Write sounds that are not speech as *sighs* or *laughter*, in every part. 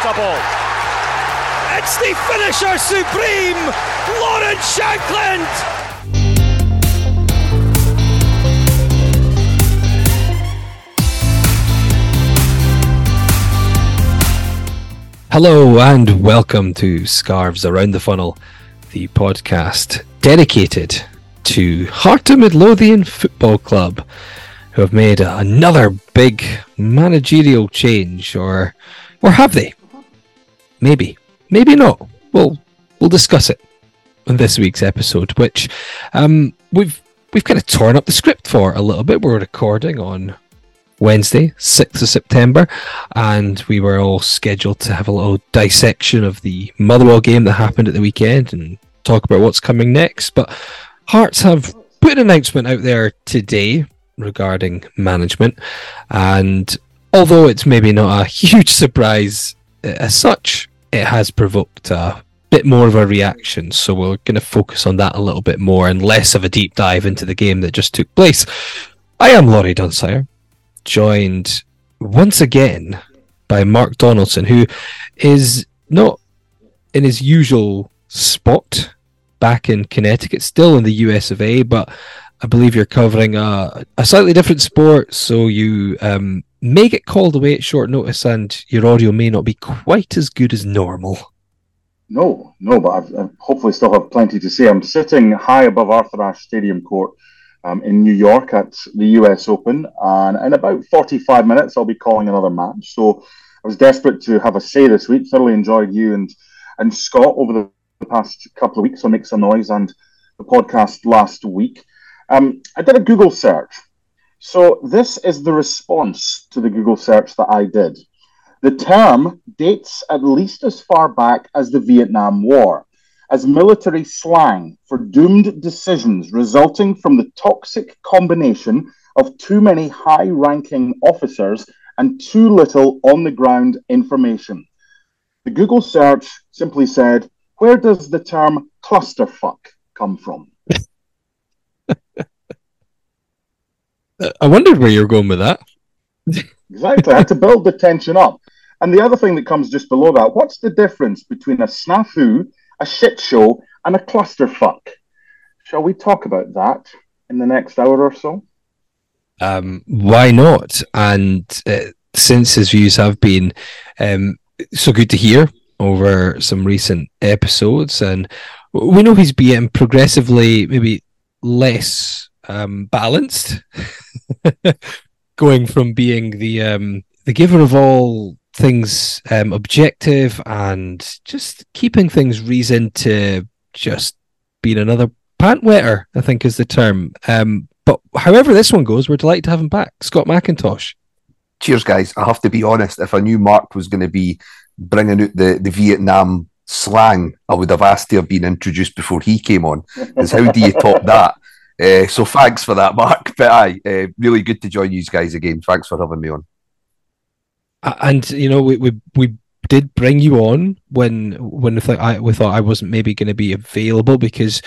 It's the finisher supreme, Lawrence Shankland! Hello and welcome to Scarves Around the Funnel, the podcast dedicated to Heart of Midlothian Football Club, who have made another big managerial change, or or have they? Maybe, maybe not. We'll we'll discuss it in this week's episode, which um, we've we've kind of torn up the script for a little bit. We're recording on Wednesday, 6th of September, and we were all scheduled to have a little dissection of the Motherwell game that happened at the weekend and talk about what's coming next. But Hearts have put an announcement out there today regarding management, and although it's maybe not a *laughs* huge surprise Uh, as such, it has provoked a bit more of a reaction. So we're going to focus on that a little bit more and less of a deep dive into the game that just took place. I am Laurie Dunsire joined once again by Mark Donaldson, who is not in his usual spot back in Connecticut, still in the US of A, but I believe you're covering a, a slightly different sport, so you um, may get called away at short notice and your audio may not be quite as good as normal. No, no, but I've, I hopefully still have plenty to say. I'm sitting high above Arthur Ashe Stadium Court um, in New York at the US Open. And in about 45 minutes, I'll be calling another match. So I was desperate to have a say this week. Thoroughly enjoyed you and, and Scott over the, past couple of weeks on Make Some Noise and the podcast last week. Um, I did a Google search. So this is the response to the Google search that I did. The term dates at least as far back as the Vietnam War as military slang for doomed decisions resulting from the toxic combination of too many high ranking officers and too little on the ground information. The Google search simply said, Where does the term clusterfuck come from? I wondered where you were going with that. exactly. I had to build the tension up. And the other thing that comes just below that what's the difference between a snafu a shit show, and a clusterfuck. Shall we talk about that in the next hour or so? Um, why not? And uh, since his views have been um, so good to hear over some recent episodes, and we know he's being progressively maybe less um, balanced, *laughs* *laughs* going from being the um, the giver of all things um, objective and just keeping things reason to just being another pant wetter, I think is the term. Um, but however this one goes, we're delighted to have him back, Scott McIntosh. Cheers, guys. I have to be honest. If I knew Mark was going to be bringing out the, the Vietnam slang, I would have asked to have been introduced before he came on. Because how do you top that? Uh, so thanks for that, Mark. *laughs* But aye, uh, really good to join you guys again. Thanks for having me on and you know we we, we did bring you on when when we thought I we thought I wasn't maybe going to be available because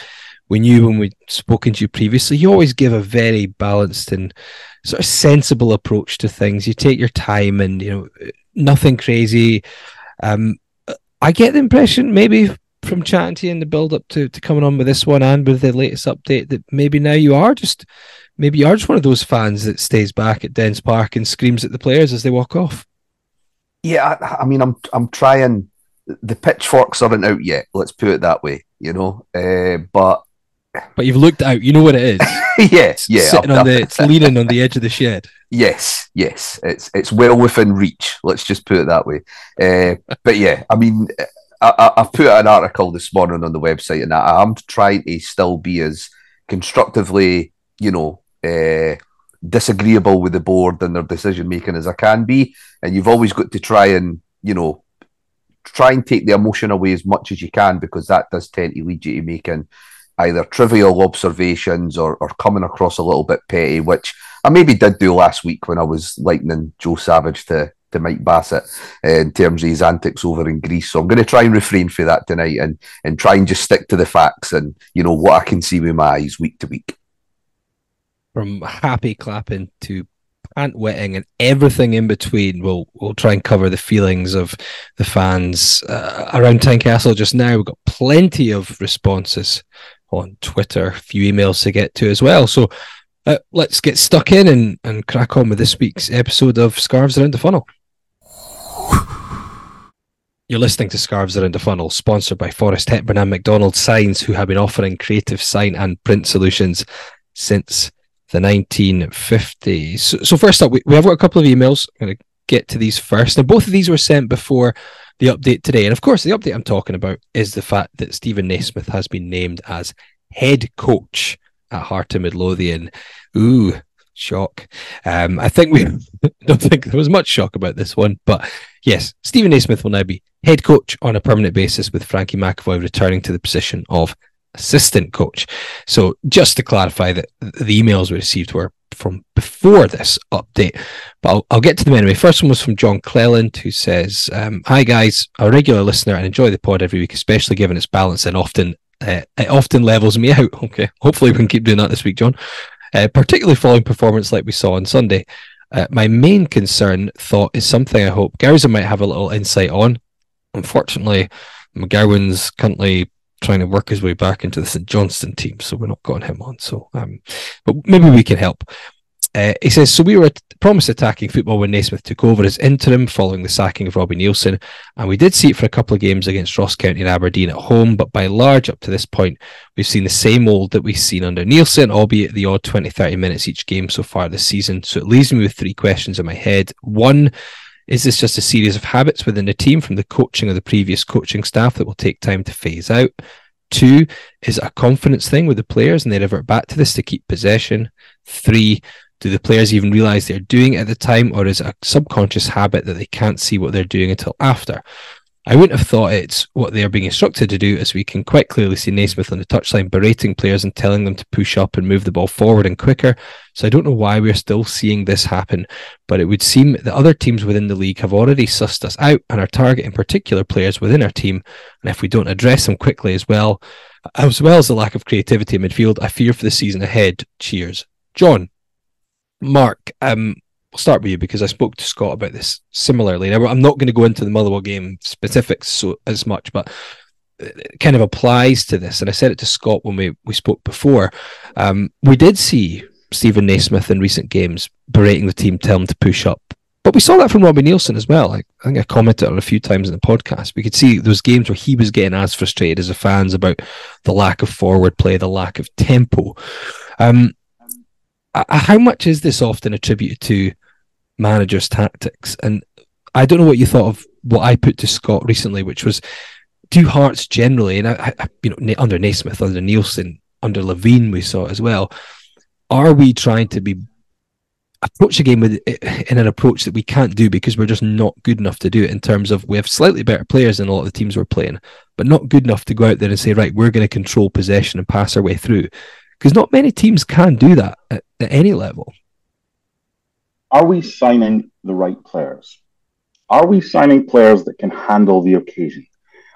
we knew when we'd spoken to you previously, you always give a very balanced and sort of sensible approach to things. You take your time and you know nothing crazy. Um, I get the impression maybe from chatting to you in the build up to, to coming on with this one and with the latest update that maybe now you are just maybe you are just one of those fans that stays back at Dens Park and screams at the players as they walk off. Yeah, I, I, mean, I'm I'm trying. The pitchforks aren't out yet. Let's put it that way. you know. Uh, but but you've looked out. You know what it is. *laughs* yes, yeah. Sitting on the, it's leaning on the edge of the shed. *laughs* Yes, yes. It's it's well within reach. Let's just put it that way. Uh, but yeah, I mean, I, have put an article this morning on the website, and I, am trying to still be as constructively, you know, uh, disagreeable with the board and their decision making as I can be. And you've always got to try and, you know, try and take the emotion away as much as you can because that does tend to lead you to making either trivial observations or, or coming across a little bit petty, which I maybe did do last week when I was lightning Joe Savage to to Mike Bassett uh, in terms of his antics over in Greece. So I'm going to try and refrain for that tonight and and try and just stick to the facts and you know what I can see with my eyes week to week. From happy clapping to pant wetting and everything in between. We'll we'll try and cover the feelings of the fans uh, around Tynecastle just now. We've got plenty of responses on Twitter, a few emails to get to as well. So uh, let's get stuck in and, and crack on with this week's episode of Scarves Around the Funnel. You're listening to Scarves Around the Funnel, sponsored by Forrest Hepburn and McDonald Signs, who have been offering creative sign and print solutions since the 1950s. So, so first up, we, we have got a couple of emails. I'm going to get to these first. Now, both of these were sent before the update today. And of course, the update I'm talking about is the fact that Steven Naismith has been named as head coach at Heart of Midlothian. Ooh, shock. Um, I think we *laughs* don't think there was much shock about this one, but yes, Steven Naismith will now be head coach on a permanent basis with Frankie McAvoy returning to the position of assistant coach. So just to clarify that the emails we received were from before this update, but I'll, I'll get to them anyway. First one was from John Cleland, who says, um, "Hi guys, a regular listener and enjoy the pod every week, especially given its balance and often uh, it often levels me out. *laughs* Okay, hopefully we can keep doing that this week, John. Uh, particularly following performance like we saw on Sunday. Uh, my main concern thought is something I hope Gowser might have a little insight on. Unfortunately, McGowan's currently trying to work his way back into the St Johnstone team, so we're not getting him on. So, um, but maybe we can help. Uh, he says, so we were promised attacking football when Naismith took over as interim following the sacking of Robbie Neilson, and we did see it for a couple of games against Ross County and Aberdeen at home, but by large, up to this point, we've seen the same old that we've seen under Neilson, albeit the odd 20, 30 minutes each game so far this season. So it leaves me with three questions in my head. One, is this just a series of habits within the team from the coaching of the previous coaching staff that will take time to phase out? Two, is it a confidence thing with the players and they revert back to this to keep possession? Three, do the players even realize they're doing it at the time, or is it a subconscious habit that they can't see what they're doing until after? I wouldn't have thought it's what they are being instructed to do, as we can quite clearly see Naismith on the touchline berating players and telling them to push up and move the ball forward and quicker. So I don't know why we're still seeing this happen, but it would seem that other teams within the league have already sussed us out and are targeting particular players within our team. And if we don't address them quickly as well, as well as the lack of creativity in midfield, I fear for the season ahead. Cheers. John, Mark, um, I'll start with you because I spoke to Scott about this similarly. Now, I'm not going to go into the Motherwell game specifics so as much, but it kind of applies to this. And I said it to Scott when we, we spoke before. Um, we did see Steven Naismith in recent games berating the team, telling them to push up. But we saw that from Robbie Neilson as well. I, I think I commented on a few times in the podcast. We could see those games where he was getting as frustrated as the fans about the lack of forward play, the lack of tempo. Um, Uh, uh, how much is this often attributed to managers' tactics? And I don't know what you thought of what I put to Scott recently, which was do Hearts generally, and I, I, you know, under Naismith, under Neilson, under Levein, we saw as well. Are we trying to be approach the game with in an approach that we can't do because we're just not good enough to do it in terms of we have slightly better players than a lot of the teams we're playing, but not good enough to go out there and say, right, we're going to control possession and pass our way through because not many teams can do that at, at any level. Are we signing the right players? Are we signing players that can handle the occasion?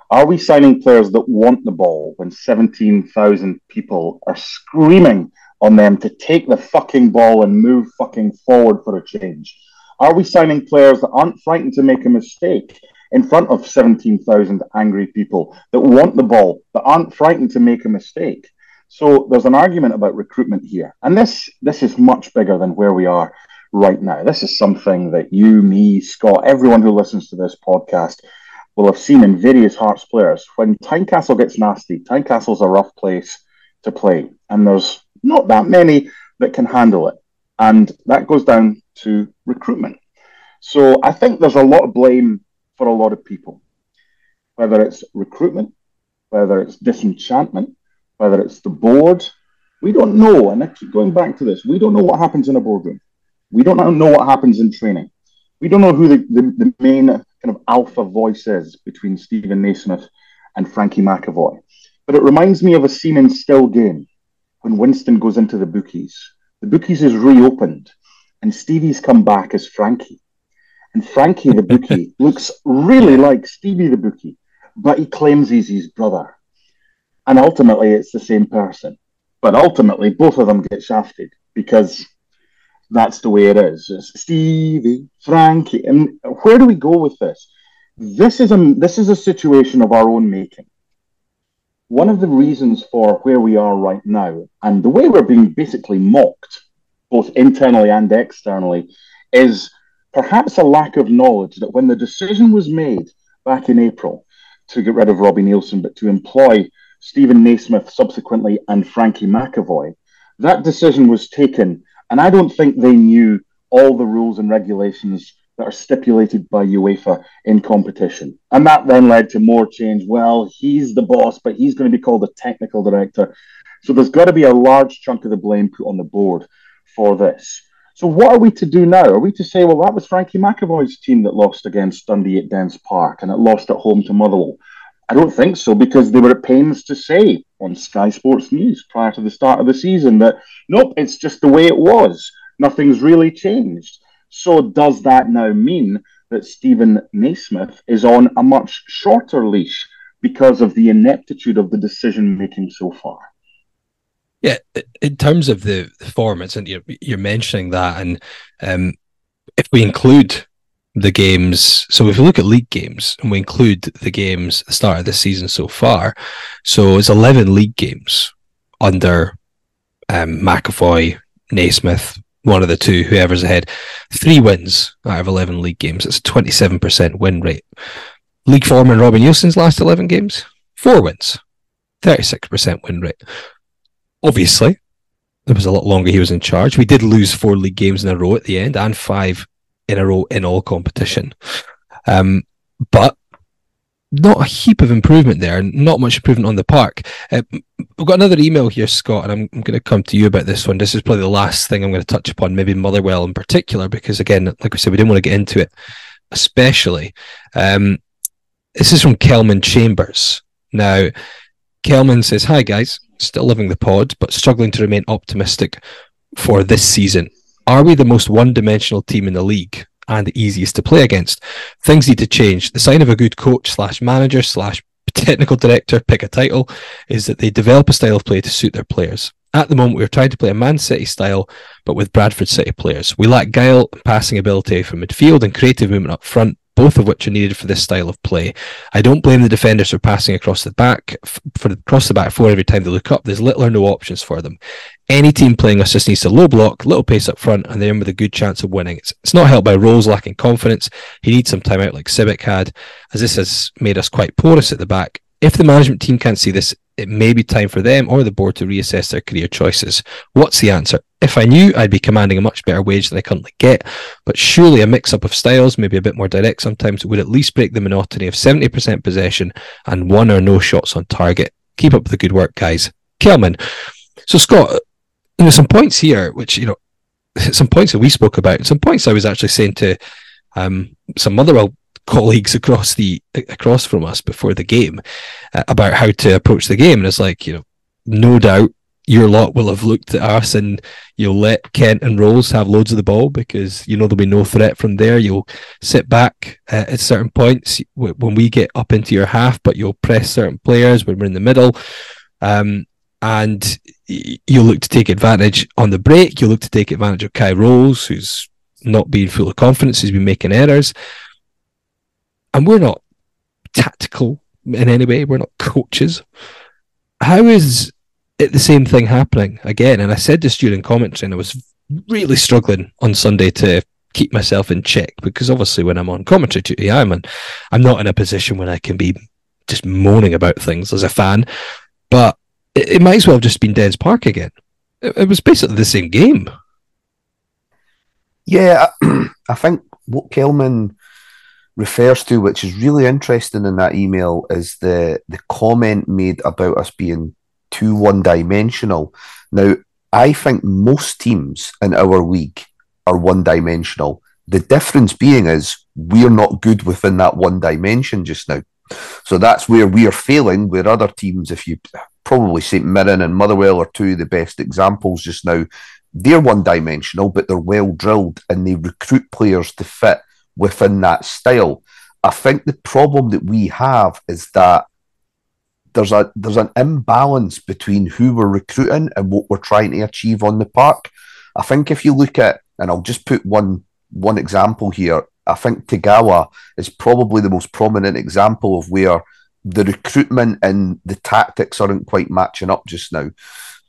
Are we signing players that want the ball when 17,000 people are screaming on them to take the fucking ball and move fucking forward for a change? Are we signing players that aren't frightened to make a mistake in front of 17,000 angry people that want the ball, that aren't frightened to make a mistake? So there's an argument about recruitment here, and this this is much bigger than where we are right now. This is something that you, me, Scott, everyone who listens to this podcast will have seen in various Hearts players when Tynecastle gets nasty, Tynecastle's a rough place to play, and there's not that many that can handle it. And that goes down to recruitment. So I think there's a lot of blame for a lot of people, whether it's recruitment, whether it's disenchantment, whether it's the board. We don't know. And I keep going back to this. We don't know what happens in a boardroom. We don't know what happens in training. We don't know who the, the, the main kind of alpha voice is between Steven Naismith and Frankie McAvoy. But it reminds me of a scene in Still Game when Winston goes into the bookies. The bookies is reopened and Stevie's come back as Frankie. And Frankie the bookie *laughs* looks really like Stevie the bookie, but he claims he's his brother. And ultimately, it's the same person. But ultimately, both of them get shafted because that's the way it is. It's Stevie, Frankie, and where do we go with this? This is a this is a situation of our own making. One of the reasons for where we are right now, and the way we're being basically mocked, both internally and externally, is perhaps a lack of knowledge that when the decision was made back in April to get rid of Robbie Neilson, but to employ Steven Naismith subsequently and Frankie McAvoy, that decision was taken and I don't think they knew all the rules and regulations that are stipulated by UEFA in competition. And that then led to more change. Well, he's the boss, but he's going to be called the technical director. So there's got to be a large chunk of the blame put on the board for this. So what are we to do now? Are we to say, well, that was Frankie McAvoy's team that lost against Dundee at Dens Park and it lost at home to Motherwell? I don't think so because they were at pains to say on Sky Sports News prior to the start of the season that nope, it's just the way it was. Nothing's really changed. So does that now mean that Steven Naismith is on a much shorter leash because of the ineptitude of the decision making so far? Yeah, in terms of the, the formats, and you're, you're mentioning that, and um, if we include the games. So if you look at league games and we include the games the start of the season so far, so it's eleven league games under um, McAvoy, Naismith, one of the two, whoever's ahead. Three wins out of eleven league games. It's a twenty-seven percent win rate. League foreman Robin Neilson's last eleven games, four wins, thirty-six percent win rate. Obviously, it was a lot longer he was in charge. We did lose four league games in a row at the end and five in a row in all competition. Um, but not a heap of improvement there, not much improvement on the park. Uh, we've got another email here, Scott, and I'm, I'm going to come to you about this one. This is probably the last thing I'm going to touch upon, maybe Motherwell in particular, because again, like we said, we didn't want to get into it, especially. Um, this is from Kelman Chambers. Now, Kelman says, Hi guys, still living the pod, but struggling to remain optimistic for this season. Are we the most one dimensional team in the league and the easiest to play against? Things need to change. The sign of a good coach slash manager slash technical director, pick a title, is that they develop a style of play to suit their players. At the moment, we're trying to play a Man City style, but with Bradford City players. We lack guile passing ability from midfield and creative movement up front, both of which are needed for this style of play. I don't blame the defenders for passing across the back for across the back four every time they look up. There's little or no options for them. Any team playing us just needs to low block, little pace up front, and then with a good chance of winning. It's, it's not helped by Rowles lacking confidence. He needs some time out like Sibbick had, as this has made us quite porous at the back. If the management team can't see this, it may be time for them or the board to reassess their career choices. What's the answer? If I knew, I'd be commanding a much better wage than I currently get, but surely a mix up of styles, maybe a bit more direct sometimes, would at least break the monotony of 70% possession and one or no shots on target. Keep up the good work, guys. Kelman. So, Scott, know, some points here, which, you know, *laughs* some points that we spoke about, some points I was actually saying to um, some Motherwell colleagues across the across from us before the game uh, about how to approach the game and it's like you know no doubt your lot will have looked at us and you'll let Kent and Rowles have loads of the ball because you know there'll be no threat from there. You'll sit back uh, at certain points when we get up into your half, but you'll press certain players when we're in the middle. Um, and you'll look to take advantage on the break. You'll look to take advantage of Kye Rowles, who's not being full of confidence. He's been making errors and we're not tactical in any way. We're not coaches. How is it the same thing happening again? And I said this during commentary, and I was really struggling on Sunday to keep myself in check because obviously when I'm on commentary duty, I'm in, I'm not in a position when I can be just moaning about things as a fan. But it, it might as well have just been Dens Park again. It, it was basically the same game. Yeah, *clears throat* I think what Kelman refers to, which is really interesting in that email, is the the comment made about us being too one dimensional. Now, I think most teams in our league are one dimensional. The difference being is we're not good within that one dimension just now. So that's where we are failing, where other teams, if you probably St Mirren and Motherwell are two of the best examples just now, they're one dimensional, but they're well drilled and they recruit players to fit within that style. I think the problem that we have is that there's a there's an imbalance between who we're recruiting and what we're trying to achieve on the park. I think if you look at and I'll just put one one example here. I think Tagawa is probably the most prominent example of where the recruitment and the tactics aren't quite matching up just now.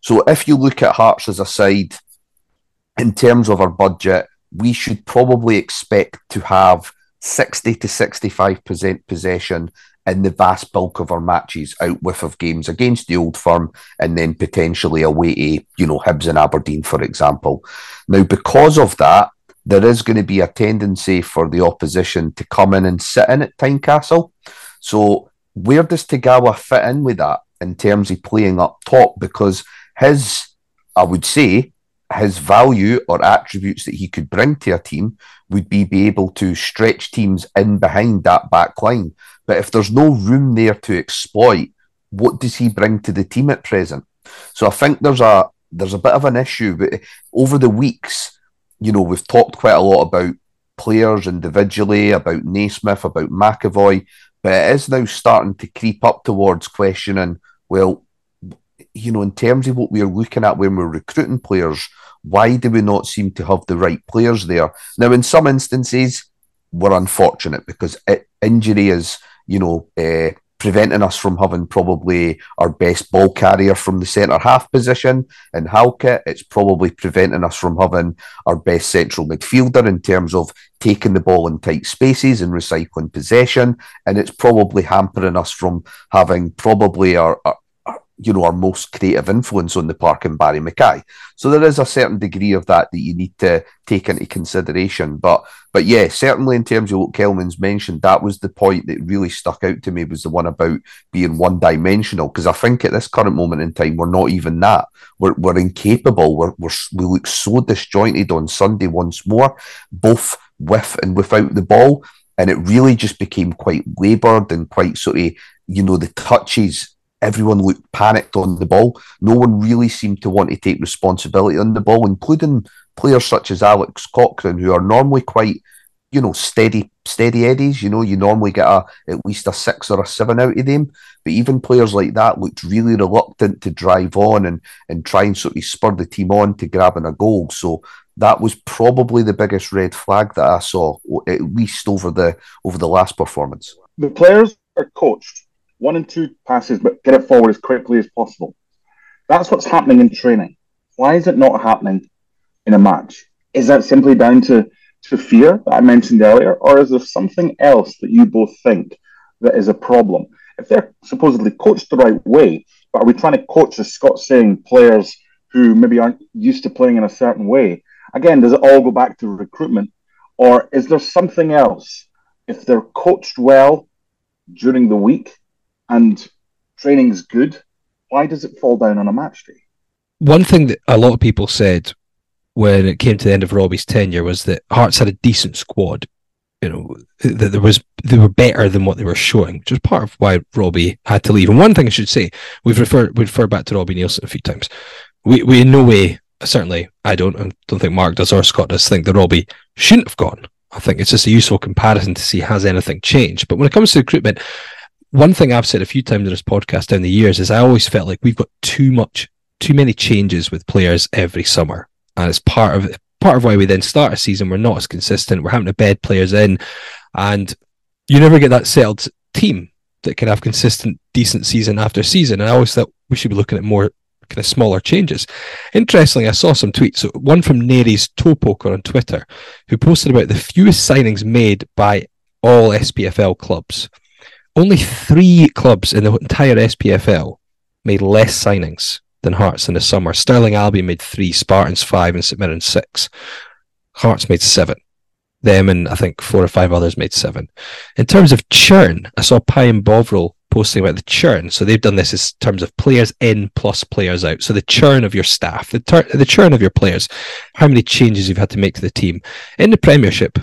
So if you look at Hearts as a side, in terms of our budget, we should probably expect to have 60 to 65% possession in the vast bulk of our matches out with of games against the old firm and then potentially away to, you know, Hibs and Aberdeen, for example. Now, because of that, there is going to be a tendency for the opposition to come in and sit in at Tynecastle. So, where does Tagawa fit in with that in terms of playing up top? Because his, I would say, his value or attributes that he could bring to a team would be be able to stretch teams in behind that back line. But if there's no room there to exploit, what does he bring to the team at present? So I think there's a there's a bit of an issue. But over the weeks, you know, we've talked quite a lot about players individually, about Naismith, about McAvoy, but it is now starting to creep up towards questioning, well, you know, in terms of what we're looking at when we're recruiting players, why do we not seem to have the right players there? Now, in some instances, we're unfortunate because it, injury is, you know, uh, preventing us from having probably our best ball carrier from the centre half position in Halkett. It's probably preventing us from having our best central midfielder in terms of taking the ball in tight spaces and recycling possession. And it's probably hampering us from having probably our, our you know, our most creative influence on the park in Barry McKay. So there is a certain degree of that that you need to take into consideration. But but yeah, certainly in terms of what Kelman's mentioned, that was the point that really stuck out to me was the one about being one dimensional. Because I think at this current moment in time, we're not even that. We're, we're incapable. We're, we're we look so disjointed on Sunday once more, both with and without the ball. And it really just became quite laboured and quite sort of, you know, the touches everyone looked panicked on the ball. No one really seemed to want to take responsibility on the ball, including players such as Alex Cochrane, who are normally quite, you know, steady, steady eddies. You know, you normally get a at least a six or a seven out of them. But even players like that looked really reluctant to drive on and and try and sort of spur the team on to grabbing a goal. So that was probably the biggest red flag that I saw, at least over the over the last performance. The players are coached one and two passes, but get it forward as quickly as possible. That's what's happening in training. Why is it not happening in a match? Is that simply down to, to fear that I mentioned earlier, or is there something else that you both think that is a problem? If they're supposedly coached the right way, but are we trying to coach, as Scott's saying, players who maybe aren't used to playing in a certain way? Again, does it all go back to recruitment, or is there something else? If they're coached well during the week, and training's good, why does it fall down on a match day? One thing that a lot of people said when it came to the end of Robbie's tenure was that Hearts had a decent squad. You know, that there was they were better than what they were showing, which is part of why Robbie had to leave. And one thing I should say, we've referred we referred back to Robbie Neilson a few times. We we in no way, certainly I don't I don't think Mark does or Scott does think that Robbie shouldn't have gone. I think it's just a useful comparison to see has anything changed. But when it comes to recruitment, one thing I've said a few times in this podcast down the years is I always felt like we've got too much, too many changes with players every summer, and it's part of part of why we then start a season. We're not as consistent. We're having to bed players in, and you never get that settled team that can have consistent, decent season after season. And I always thought we should be looking at more kind of smaller changes. Interestingly, I saw some tweets. One from Nary's Toe Poker on Twitter, who posted about the fewest signings made by all SPFL clubs. Only three clubs in the entire SPFL made less signings than Hearts in the summer. Stirling Albion made three, Spartans five, and St Mirren six. Hearts made seven. Them and I think four or five others made seven. In terms of churn, I saw Pie and Bovril posting about the churn. So they've done this in terms of players in plus players out. So the churn of your staff, the, the churn of your players, how many changes you've had to make to the team. In the Premiership,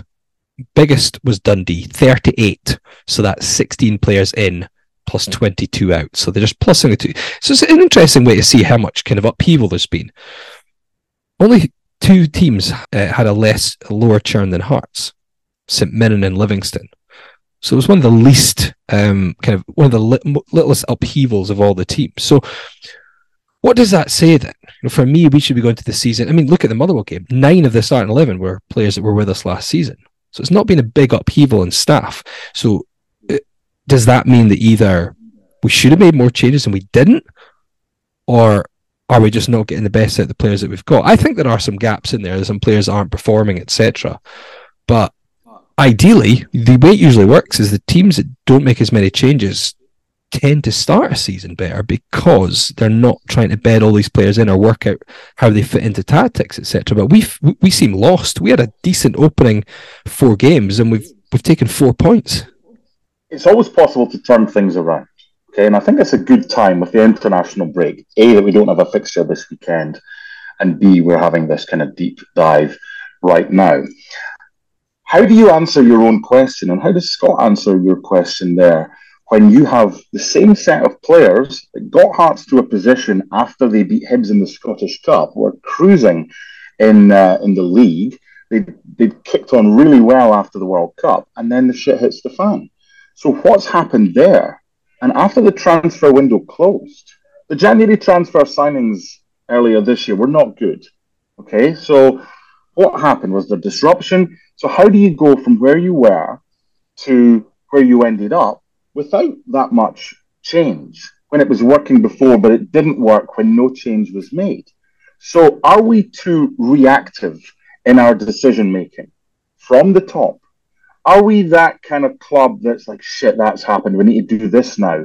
biggest was Dundee, 38. So that's 16 players in plus 22 out. So they're just plussing the two. So it's an interesting way to see how much kind of upheaval there's been. Only two teams uh, had a less a lower churn than Hearts, St Mirren and Livingston. So it was one of the least um, kind of one of the li- littlest upheavals of all the teams. So what does that say then? You know, for me, we should be going to the season. I mean, look at the Motherwell game. Nine of the starting eleven were players that were with us last season. So it's not been a big upheaval in staff. So uh, does that mean that either we should have made more changes and we didn't, or are we just not getting the best out of the players that we've got? I think there are some gaps in there. Some players aren't performing, etc. But ideally, the way it usually works is the teams that don't make as many changes tend to start a season better because they're not trying to bed all these players in or work out how they fit into tactics, etc. But we we seem lost. We had a decent opening four games and we've we've taken four points it's always possible to turn things around. Okay, and I think it's a good time with the international break. A that we don't have a fixture this weekend, and B we're having this kind of deep dive right now. How do you answer your own question, and how does Scott answer your question there when you have the same set of players that got Hearts to a position after they beat Hibs in the Scottish Cup, were cruising in uh, in the league. They they kicked on really well after the World Cup, and then the shit hits the fan. So what's happened there? And after the transfer window closed, the January transfer signings earlier this year were not good. Okay, so what happened was the disruption. So how do you go from where you were to where you ended up without that much change when it was working before, but it didn't work when no change was made? So are we too reactive in our decision making from the top? Are we that kind of club that's like, shit, that's happened. We need to do this now?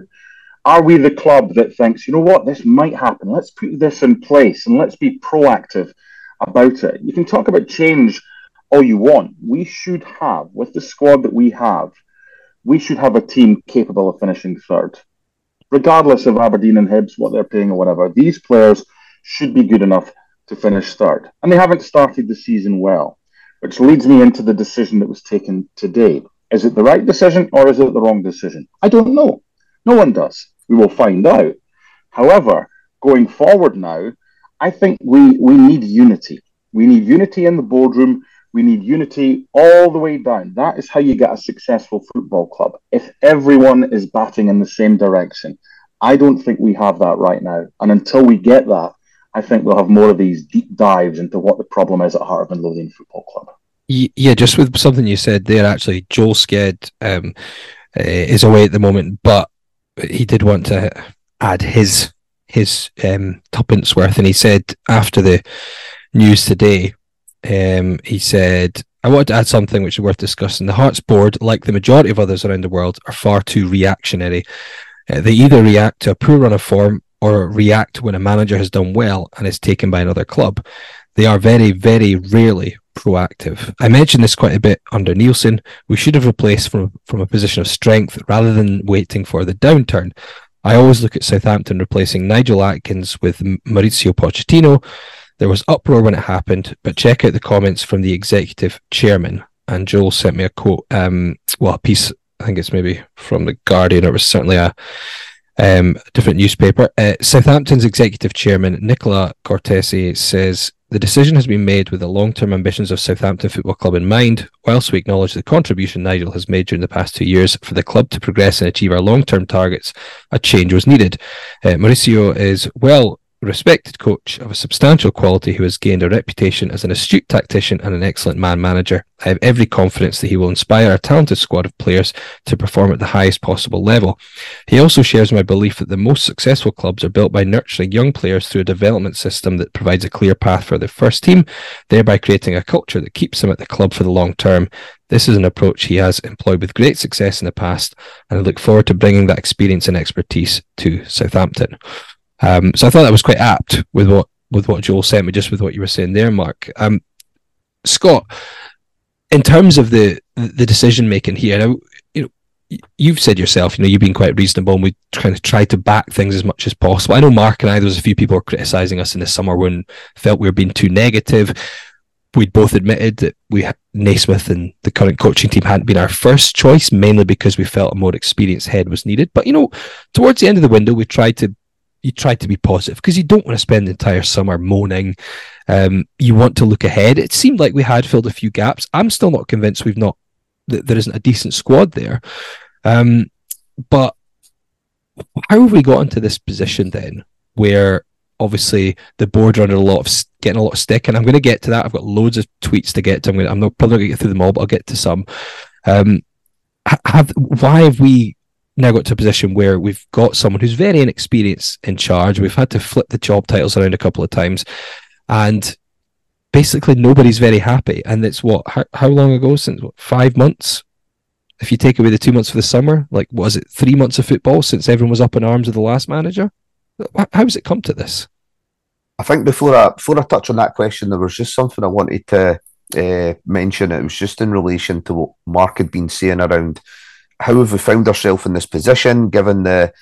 Are we the club that thinks, you know what, this might happen. Let's put this in place and let's be proactive about it. You can talk about change all you want. We should have, with the squad that we have, we should have a team capable of finishing third. Regardless of Aberdeen and Hibs, what they're paying or whatever, these players should be good enough to finish third. And they haven't started the season well which leads me into the decision that was taken today. Is it the right decision or is it the wrong decision? I don't know. No one does. We will find out. However, going forward now, I think we, we need unity. We need unity in the boardroom. We need unity all the way down. That is how you get a successful football club. If everyone is batting in the same direction, I don't think we have that right now. And until we get that, I think we'll have more of these deep dives into what the problem is at Heart of Midlothian Football Club. Yeah, just with something you said there, actually, Joel Sked um, uh, is away at the moment, but he did want to add his his um, tuppence worth, and he said after the news today, um, he said, "I wanted to add something which is worth discussing. The Hearts board, like the majority of others around the world, are far too reactionary. Uh, they either react to a poor run of form or react when a manager has done well and is taken by another club. They are very, very rarely proactive. I mentioned this quite a bit under Neilson. We should have replaced from, from a position of strength rather than waiting for the downturn. I always look at Southampton replacing Nigel Adkins with Mauricio Pochettino. There was uproar when it happened, but check out the comments from the executive chairman. And Joel sent me a quote, um, well, a piece, I think it's maybe from the Guardian, or it was certainly a um, different newspaper. Uh, Southampton's executive chairman, Nicola Cortese, says the decision has been made with the long term ambitions of Southampton Football Club in mind, whilst we acknowledge the contribution Nigel has made during the past two years for the club to progress and achieve our long term targets. A change was needed. Uh, Mauricio is well respected coach of a substantial quality who has gained a reputation as an astute tactician and an excellent man manager. I have every confidence that he will inspire a talented squad of players to perform at the highest possible level. He also shares my belief that the most successful clubs are built by nurturing young players through a development system that provides a clear path for their first team, thereby creating a culture that keeps them at the club for the long term. This is an approach he has employed with great success in the past, and I look forward to bringing that experience and expertise to Southampton. Um, so I thought that was quite apt with what with what Joel sent me, just with what you were saying there, Mark. Um, Scott, in terms of the the decision making here, now, you know, you've said yourself, you know, you've been quite reasonable, and we kind of tried to back things as much as possible. I know Mark and I, there was a few people criticizing us in the summer when felt we were being too negative. We'd both admitted that we Naismith and the current coaching team hadn't been our first choice, mainly because we felt a more experienced head was needed. But you know, towards the end of the window, we tried to you try to be positive because you don't want to spend the entire summer moaning. Um, you want to look ahead. It seemed like we had filled a few gaps. I'm still not convinced we've not that there isn't a decent squad there. Um, but how have we got into this position then, where obviously the board are under a lot of getting a lot of stick, and I'm going to get to that. I've got loads of tweets to get to. I'm, going to, I'm not probably going to get through them all, but I'll get to some. Um, have why have we now got to a position where we've got someone who's very inexperienced in charge. We've had to flip the job titles around a couple of times, and basically nobody's very happy. And it's what how, how long ago? Since what, five months? If you take away the two months for the summer, like was it three months of football since everyone was up in arms with the last manager? How has it come to this? I think before I before I touch on that question, there was just something I wanted to uh, mention. It was just in relation to what Mark had been saying around how have we found ourselves in this position, given the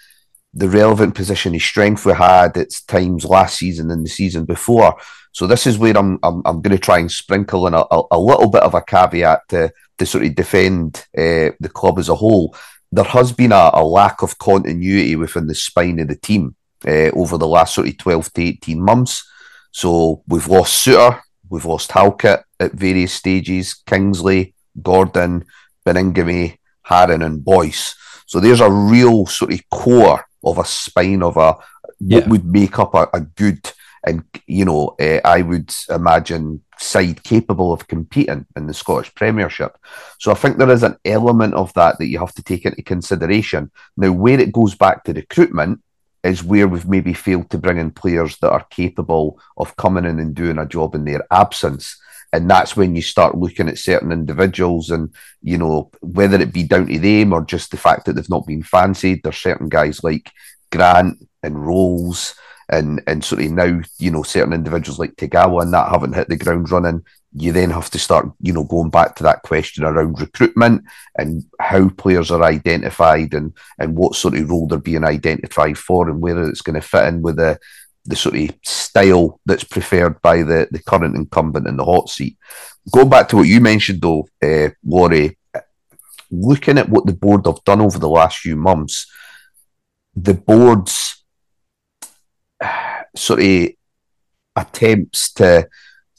the relevant position of strength we had at times last season and the season before. So this is where I'm I'm, I'm going to try and sprinkle in a, a, a, little bit of a caveat to to sort of defend uh, the club as a whole. There has been a, a, lack of continuity within the spine of the team uh, over the last sort of 12 to 18 months. So we've lost Souttar, we've lost Halkett at various stages, Kingsley, Gordon, Baningime, Haring and Boyce. So there's a real sort of core of a spine of a yeah. what would make up a, a good and you know uh, I would imagine side capable of competing in the Scottish Premiership. So I think there is an element of that that you have to take into consideration. Now, where it goes back to recruitment is where we've maybe failed to bring in players that are capable of coming in and doing a job in their absence and that's when you start looking at certain individuals and you know whether it be down to them or just the fact that they've not been fancied. There's certain guys like grant and Rowles and and sort of now you know certain individuals like Tagawa and that haven't hit the ground running. You then have to start you know going back to that question around recruitment and how players are identified and and what sort of role they're being identified for and whether it's going to fit in with the the sort of style that's preferred by the, the current incumbent in the hot seat. Going back to what you mentioned, though, uh, Laurie, looking at what the board have done over the last few months, the board's *sighs* sort of attempts to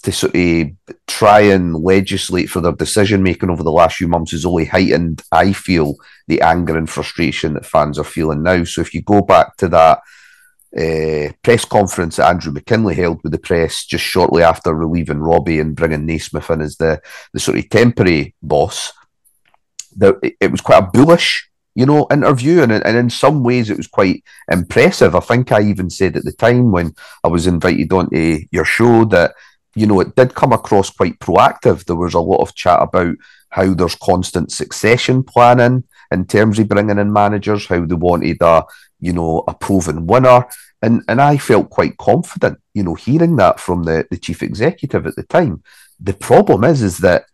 to sort of try and legislate for their decision making over the last few months has only heightened, I feel, the anger and frustration that fans are feeling now. So if you go back to that uh, press conference that Andrew McKinlay held with the press just shortly after relieving Robbie and bringing Naismith in as the, the sort of temporary boss. The, it, it was quite a bullish, you know, interview, and, and in some ways it was quite impressive. I think I even said at the time when I was invited onto your show that you know it did come across quite proactive. There was a lot of chat about how there's constant succession planning in terms of bringing in managers, how they wanted a you know, a proven winner. And and I felt quite confident, you know, hearing that from the, the chief executive at the time. The problem is, is that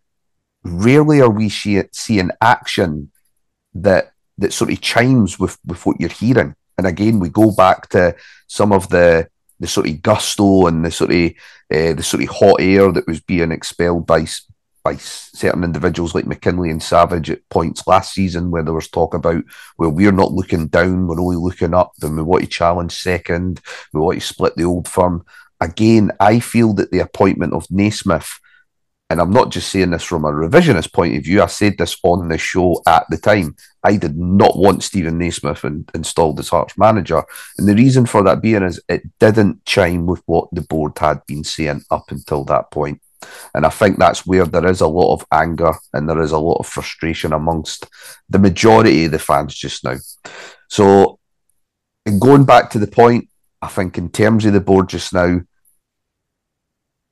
rarely are we see, seeing action that that sort of chimes with, with what you're hearing. And again, we go back to some of the the sort of gusto and the sort of uh, the sort of hot air that was being expelled by by certain individuals like McKinlay and Savage at points last season where there was talk about, well, we're not looking down, we're only looking up, and we want to challenge second, we want to split the old firm. Again, I feel that the appointment of Naismith and I'm not just saying this from a revisionist point of view, I said this on the show at the time. I did not want Steven Naismith in, installed as Hearts manager. And the reason for that being is it didn't chime with what the board had been saying up until that point. And I think that's where there is a lot of anger and there is a lot of frustration amongst the majority of the fans just now. So, going back to the point, I think in terms of the board just now,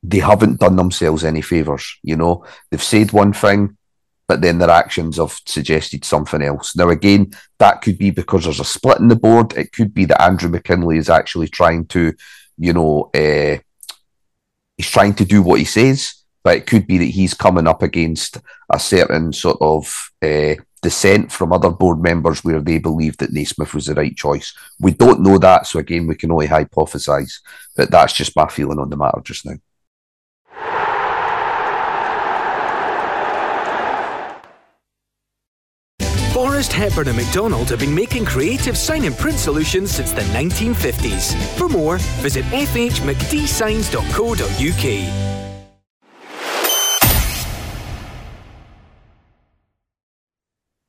they haven't done themselves any favours. You know, they've said one thing, but then their actions have suggested something else. Now, again, that could be because there's a split in the board. It could be that Andrew McKinlay is actually trying to, you know, uh, he's trying to do what he says, but it could be that he's coming up against a certain sort of uh, dissent from other board members where they believe that Naismith was the right choice. We don't know that, so again, we can only hypothesise, but that's just my feeling on the matter just now. Forrest Hepburn and McDonald have been making creative sign and print solutions since the 1950s. For more, visit fhmcdsigns.co.uk.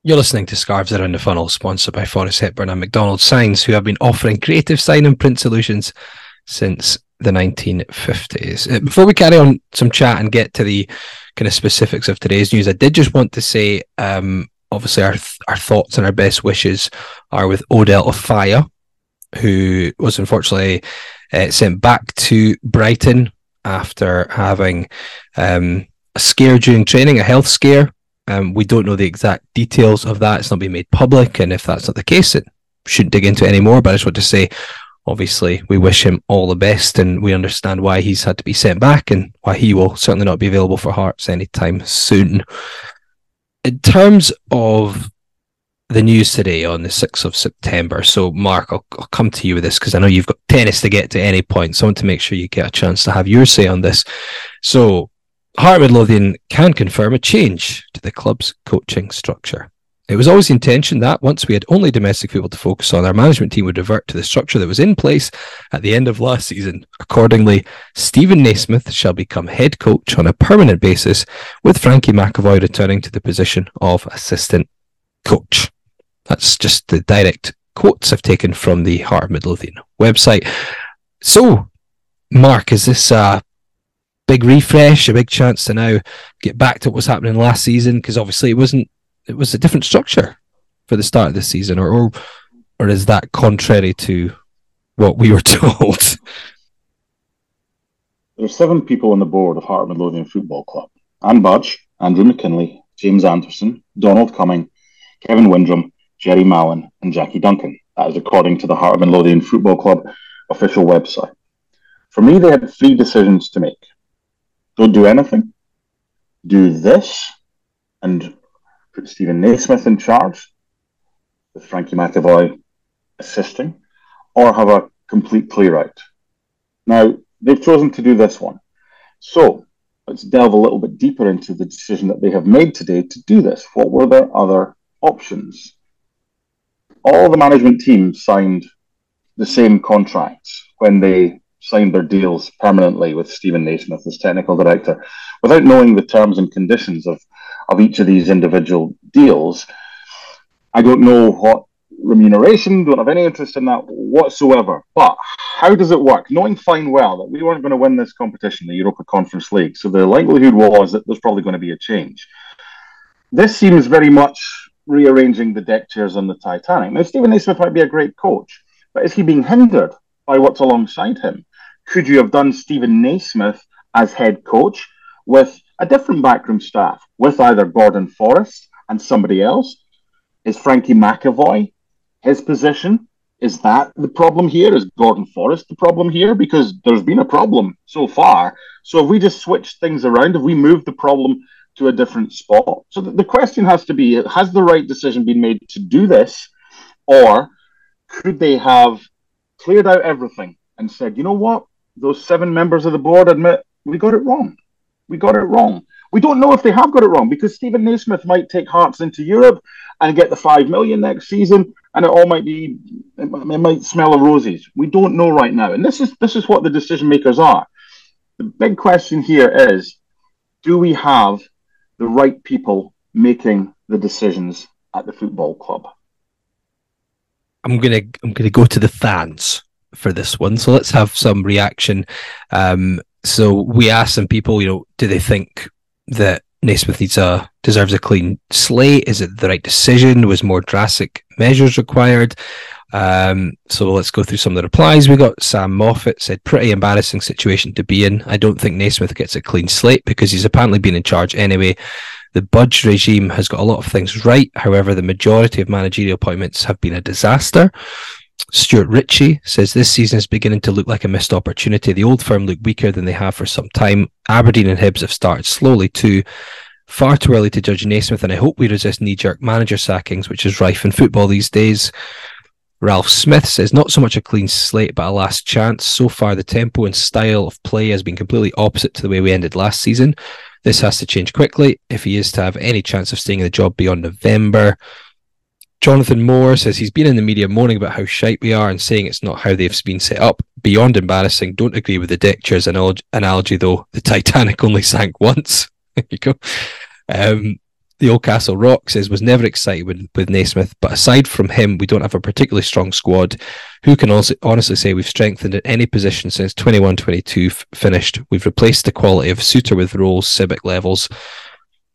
You're listening to Scarves Around the Funnel, sponsored by Forrest Hepburn and McDonald Signs, who have been offering creative sign and print solutions since the 1950s. Uh, before we carry on some chat and get to the kind of specifics of today's news, I did just want to say um, obviously our our thoughts and our best wishes are with Odel Offiah, who was unfortunately uh, sent back to Brighton after having um, a scare during training, a health scare. Um, we don't know the exact details of that. It's not been made public, and if that's not the case, it shouldn't dig into it anymore. But I just want to say, obviously, we wish him all the best, and we understand why he's had to be sent back, and why he will certainly not be available for Hearts anytime soon in terms of the news today on the 6th of September. So, Mark, I'll, I'll come to you with this because I know you've got tennis to get to any point. So, I want to make sure you get a chance to have your say on this. So, Heart Midlothian can confirm a change to the club's coaching structure. It was always the intention that once we had only domestic football to focus on, our management team would revert to the structure that was in place at the end of last season. Accordingly, Steven Naismith shall become head coach on a permanent basis, with Frankie McAvoy returning to the position of assistant coach. That's just the direct quotes I've taken from the Heart of Midlothian website. So, Mark, is this a big refresh, a big chance to now get back to what was happening last season? Because obviously it wasn't it was a different structure for the start of the season, or or, or is that contrary to what we were *laughs* told? There are seven people on the board of Heart Midlothian Football Club. Anne Budge, Andrew McKinlay, James Anderson, Donald Cumming, Kevin Windrum, Jerry Mallon, and Jackie Duncan. That is according to the Heart Midlothian Football Club official website. For me, they had three decisions to make. Don't do anything, do this, and put Steven Naismith in charge, with Frankie McAvoy assisting, or have a complete clear out. Now, they've chosen to do this one. So, let's delve a little bit deeper into the decision that they have made today to do this. What were their other options? All the management team signed the same contracts when they signed their deals permanently with Steven Naismith as technical director without knowing the terms and conditions of of each of these individual deals. I don't know what remuneration, don't have any interest in that whatsoever. But how does it work? Knowing fine well that we weren't going to win this competition, the Europa Conference League, so the likelihood was that there's probably going to be a change. This seems very much rearranging the deck chairs on the Titanic. Now, Steven Naismith might be a great coach, but is he being hindered by what's alongside him? Could you have done Steven Naismith as head coach with a different backroom staff with either Gordon Forrest and somebody else? Is Frankie McAvoy his position? Is that the problem here? Is Gordon Forrest the problem here? Because there's been a problem so far. So if we just switch things around, if we move the problem to a different spot, so the question has to be: Has the right decision been made to do this, or could they have cleared out everything and said, you know what, those seven members of the board admit we got it wrong we got it wrong. We don't know if they have got it wrong because Steven Naismith might take Hearts into Europe and get the five million next season, and it all might be it might smell of roses. We don't know right now, and this is this is what the decision makers are. The big question here is: do we have the right people making the decisions at the football club? I'm gonna I'm gonna go to the fans for this one. So let's have some reaction. Um, so we asked some people, you know, do they think that Naismith needs a deserves a clean slate? Is it the right decision? Was more drastic measures required? Um, so let's go through some of the replies. We got Sam Moffat said, pretty embarrassing situation to be in. I don't think Naismith gets a clean slate because he's apparently been in charge anyway. The Budge regime has got a lot of things right. However, the majority of managerial appointments have been a disaster. Stuart Ritchie says this season is beginning to look like a missed opportunity. The old firm look weaker than they have for some time. Aberdeen and Hibs have started slowly too. Far too early to judge Naismith, and I hope we resist knee jerk manager sackings, which is rife in football these days. Ralph Smith says not so much a clean slate, but a last chance. So far, the tempo and style of play has been completely opposite to the way we ended last season. This has to change quickly if he is to have any chance of staying in the job beyond November. Jonathan Moore says he's been in the media moaning about how shite we are and saying it's not how they've been set up. Beyond embarrassing. Don't agree with the deck chairs analogy though. The Titanic only sank once. *laughs* there you go. Um, the Oldcastle Rock says was never excited with, with Naismith, but aside from him, we don't have a particularly strong squad. Who can also honestly say we've strengthened at any position since 21 22 f- finished? We've replaced the quality of Souttar with Rowles, Civic levels.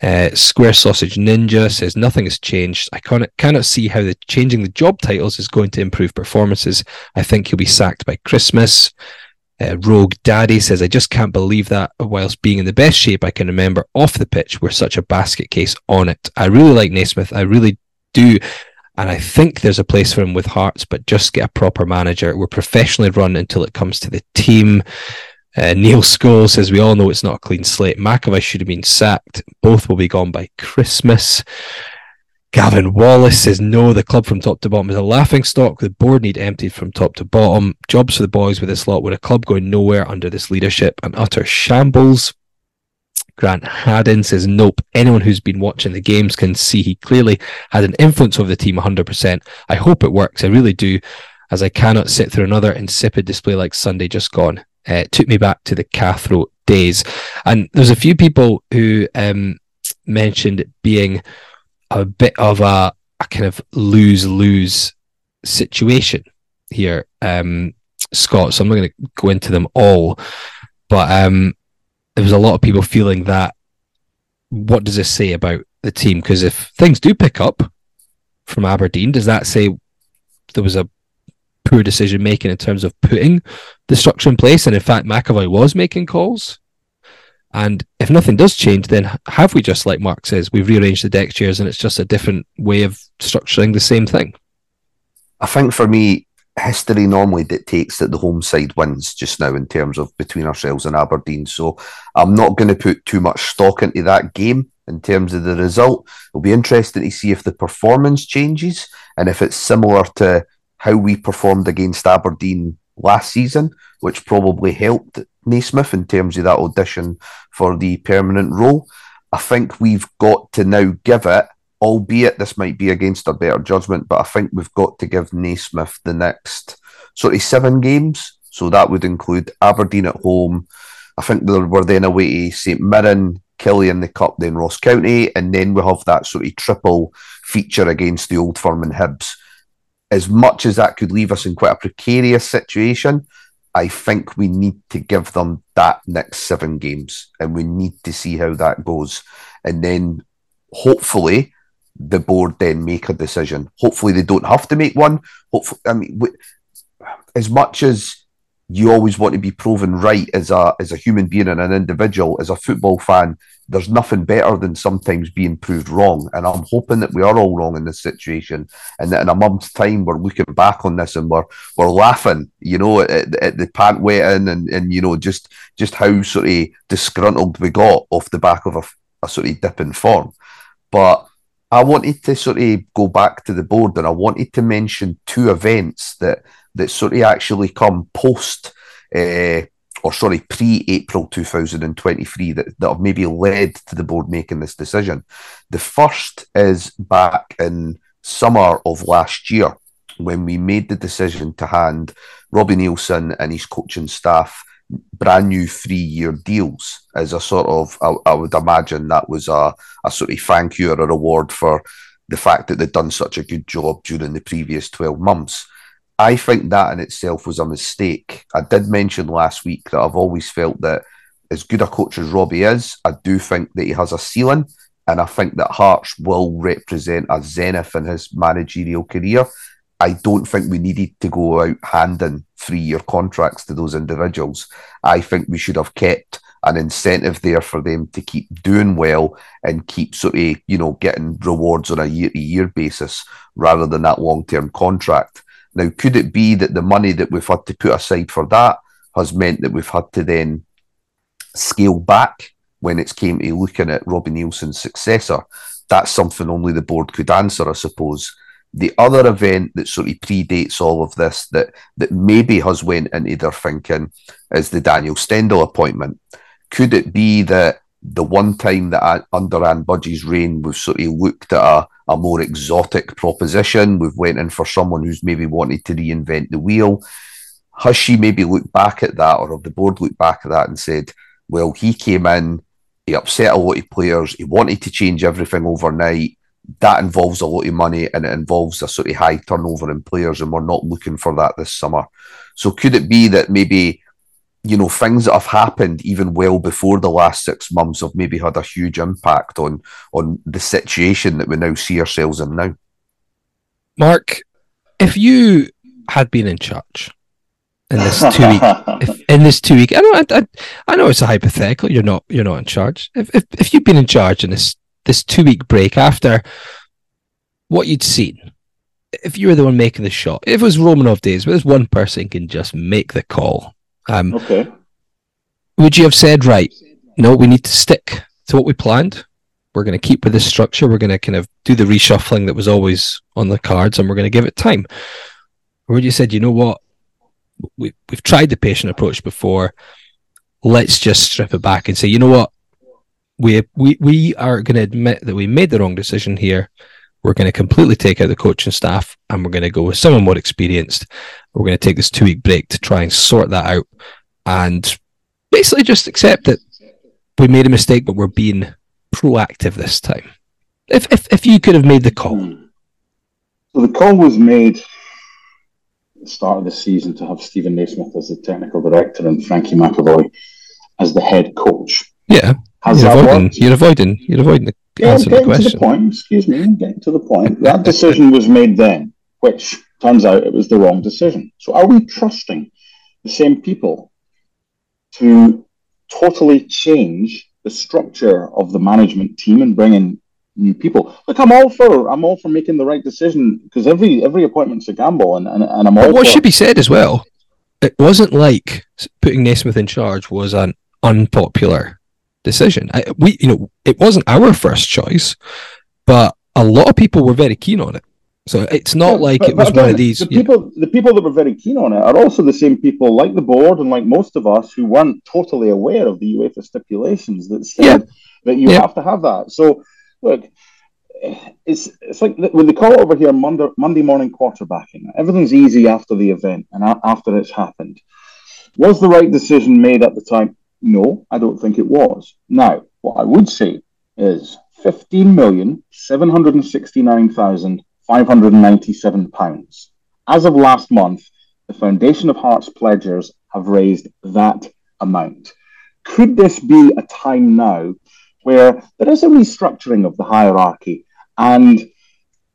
Uh, Square Sausage Ninja says nothing has changed. I cannot, cannot see how the changing the job titles is going to improve performances. I think he'll be sacked by Christmas. Uh, Rogue Daddy says, I just can't believe that whilst being in the best shape I can remember off the pitch, we're such a basket case on it. I really like Naismith. I really do. And I think there's a place for him with Hearts, but just get a proper manager. We're professionally run until it comes to the team. Uh, Neil Scholes says, We all know it's not a clean slate. McAvoy should have been sacked. Both will be gone by Christmas. Gavin Wallace says, No, the club from top to bottom is a laughing stock. The board need emptied from top to bottom. Jobs for the boys with this lot. With a club going nowhere under this leadership and utter shambles. Grant Haddon says, Nope. Anyone who's been watching the games can see he clearly had an influence over the team 100%. I hope it works. I really do, as I cannot sit through another insipid display like Sunday just gone. Uh, took me back to the Cathro days. And there's a few people who um, mentioned it being a bit of a, a kind of lose lose situation here, um, Scott. So I'm not going to go into them all, but um, there was a lot of people feeling that. What does this say about the team? Because if things do pick up from Aberdeen, does that say there was a poor decision making in terms of putting the structure in place? And in fact, McAvoy was making calls. And if nothing does change, then have we just like Mark says, we've rearranged the deck chairs and it's just a different way of structuring the same thing? I think for me, history normally dictates that the home side wins just now in terms of between ourselves and Aberdeen. So I'm not going to put too much stock into that game in terms of the result. It'll be interesting to see if the performance changes and if it's similar to how we performed against Aberdeen last season, which probably helped Naismith in terms of that audition for the permanent role. I think we've got to now give it, albeit this might be against our better judgment, but I think we've got to give Naismith the next sort of seven games. So that would include Aberdeen at home. I think we're then away to St Mirren, Killie and the Cup, then Ross County, and then we have that sort of triple feature against the Old Firm and Hibs. As much as that could leave us in quite a precarious situation, I think we need to give them that next seven games and we need to see how that goes. And then hopefully the board then make a decision. Hopefully they don't have to make one. Hopefully, I mean, as much as you always want to be proven right as a as a human being and an individual, as a football fan, there's nothing better than sometimes being proved wrong. And I'm hoping that we are all wrong in this situation, and that in a month's time we're looking back on this and we're we're laughing, you know, at, at the pant wetting and and you know just just how sort of disgruntled we got off the back of a, a sort of dip in form. But I wanted to sort of go back to the board and I wanted to mention two events that that sort of actually come post, uh, or sorry, pre April 2023 that, that have maybe led to the board making this decision. The first is back in summer of last year when we made the decision to hand Robbie Neilson and his coaching staff brand new three year deals as a sort of, I, I, would imagine that was a, a sort of thank you or a reward for the fact that they'd done such a good job during the previous 12 months. I think that in itself was a mistake. I did mention last week that I've always felt that as good a coach as Robbie is, I do think that he has a ceiling. And I think that Hearts will represent a zenith in his managerial career. I don't think we needed to go out handing three year contracts to those individuals. I think we should have kept an incentive there for them to keep doing well and keep sort of, you know, getting rewards on a year to year basis rather than that long term contract. Now, could it be that the money that we've had to put aside for that has meant that we've had to then scale back when it's came to looking at Robbie Neilson's successor? That's something only the board could answer, I suppose. The other event that sort of predates all of this that that maybe has went into their thinking is the Daniel Stendel appointment. Could it be that the one time that under Anne Budge's reign we've sort of looked at a, a more exotic proposition, we've went in for someone who's maybe wanted to reinvent the wheel. Has she maybe looked back at that, or have the board looked back at that and said, well, he came in, he upset a lot of players, he wanted to change everything overnight, that involves a lot of money and it involves a sort of high turnover in players, and we're not looking for that this summer. So could it be that maybe you know things that have happened even well before the last six months have maybe had a huge impact on on the situation that we now see ourselves in now? Mark, if you had been in charge in this two week *laughs* if, in this two week, I know I, I, I know it's a hypothetical. You're not you're not in charge. If if, if you've been in charge in this this two week break after what you'd seen, if you were the one making the shot, if it was Romanov days where there's one person can just make the call, um, okay, would you have said, right, no, we need to stick to what we planned? We're going to keep with this structure. We're going to kind of do the reshuffling that was always on the cards, and we're going to give it time. Or would you said, you know what, we, we've tried the patient approach before. Let's just strip it back and say, you know what, we we we are going to admit that we made the wrong decision here. We're going to completely take out the coaching staff and we're going to go with someone more experienced. We're going to take this two week break to try and sort that out and basically just accept that we made a mistake, but we're being proactive this time. If if if you could have made the call. Hmm. So the call was made at the start of the season to have Steven Naismith as the technical director and Frankie McAvoy as the head coach. Yeah. Has you're, avoiding, worked? you're avoiding. You're avoiding the yeah, answer the question. To the point. Excuse me. Getting to the point. That decision was made then, which turns out it was the wrong decision. So, are we trusting the same people to totally change the structure of the management team and bring in new people? Look, I'm all for I'm all for making the right decision because every every appointment's a gamble, and and, and I'm all. But what for... should be said as well? It wasn't like putting Naismith in charge was an unpopular decision. I, we, you know, it wasn't our first choice, but a lot of people were very keen on it. So it's not yeah, like but, it was one of these. The people, the people that were very keen on it are also the same people, like the board and like most of us, who weren't totally aware of the UEFA stipulations that said yeah. that you yeah. have to have that. So, look, it's it's like when they call it over here Monday Monday morning quarterbacking. Everything's easy after the event and after it's happened. Was the right decision made at the time? No, I don't think it was. Now, what I would say is £15,769,597. As of last month, the Foundation of Hearts pledgers have raised that amount. Could this be a time now where there is a restructuring of the hierarchy and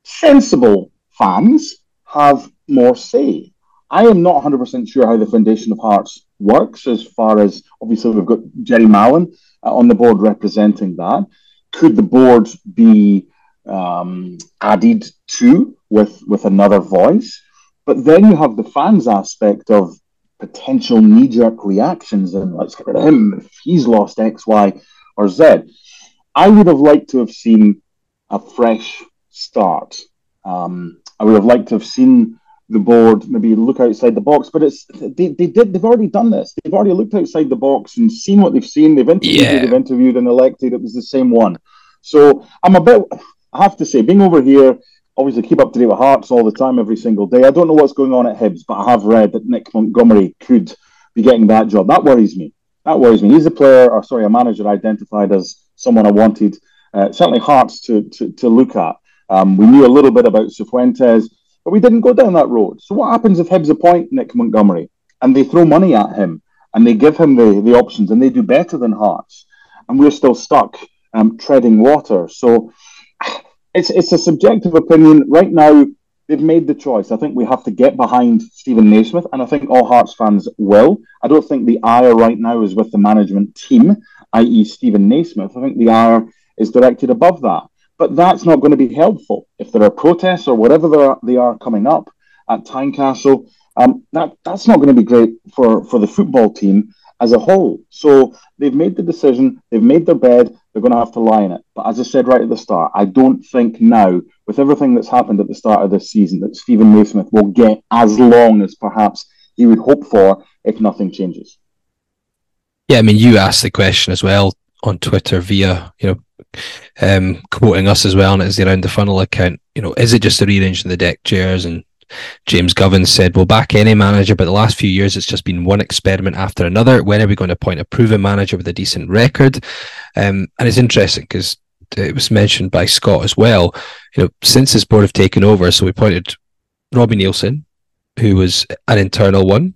sensible fans have more say? I am not 100% sure how the Foundation of Hearts works as far as obviously we've got Jerry Mallon uh, on the board representing that. Could the board be um, added to with, with another voice? But then you have the fans aspect of potential knee jerk reactions and let's get rid of him if he's lost X, Y, or Z. I would have liked to have seen a fresh start. Um, I would have liked to have seen the board maybe look outside the box. But it's they, they did they've already done this. They've already looked outside the box and seen what they've seen. They've interviewed, yeah. they've interviewed and elected. It was the same one. So I'm a bit. I have to say, being over here, obviously keep up to date with Hearts all the time, every single day. I don't know what's going on at Hibs, but I have read that Nick Montgomery could be getting that job. That worries me. That worries me. He's a player, or sorry, a manager identified as someone I wanted, uh, certainly Hearts to, to, to look at. Um, we knew a little bit about Cifuentes, but we didn't go down that road. So what happens if Hibs appoint Nick Montgomery and they throw money at him and they give him the, the options and they do better than Hearts and we're still stuck um, treading water? So it's, it's a subjective opinion. Right now, they've made the choice. I think we have to get behind Steven Naismith, and I think all Hearts fans will. I don't think the ire right now is with the management team, i.e., Steven Naismith. I think the ire is directed above that. But that's not going to be helpful. If there are protests or whatever are, they are coming up at Tynecastle, um, that, that's not going to be great for, for the football team as a whole. So they've made the decision, they've made their bed, they're going to have to lie in it. But as I said right at the start, I don't think now, with everything that's happened at the start of this season, that Steven Naismith will get as long as perhaps he would hope for if nothing changes. Yeah, I mean, you asked the question as well on Twitter via, you know, um, quoting us as well, and it's the Around the Funnel account. You know, is it just a rearranging of the deck chairs? And James Govins said, "We'll back any manager, but the last few years it's just been one experiment after another. When are we going to appoint a proven manager with a decent record?" Um, and it's interesting because it was mentioned by Scott as well. You know, since this board have taken over, so we appointed Robbie Neilson, who was an internal one,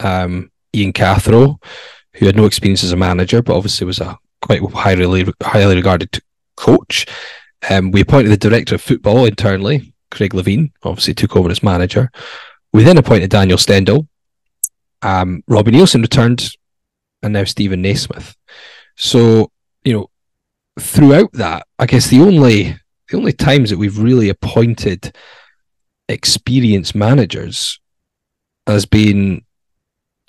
um, Ian Cathro, who had no experience as a manager, but obviously was a quite highly highly regarded coach. Um, we appointed the director of football internally, Craig Levein, obviously took over as manager. We then appointed Daniel Stendel. Um, Robbie Neilson returned, and now Steven Naismith. So you know, throughout that, I guess the only the only times that we've really appointed experienced managers has been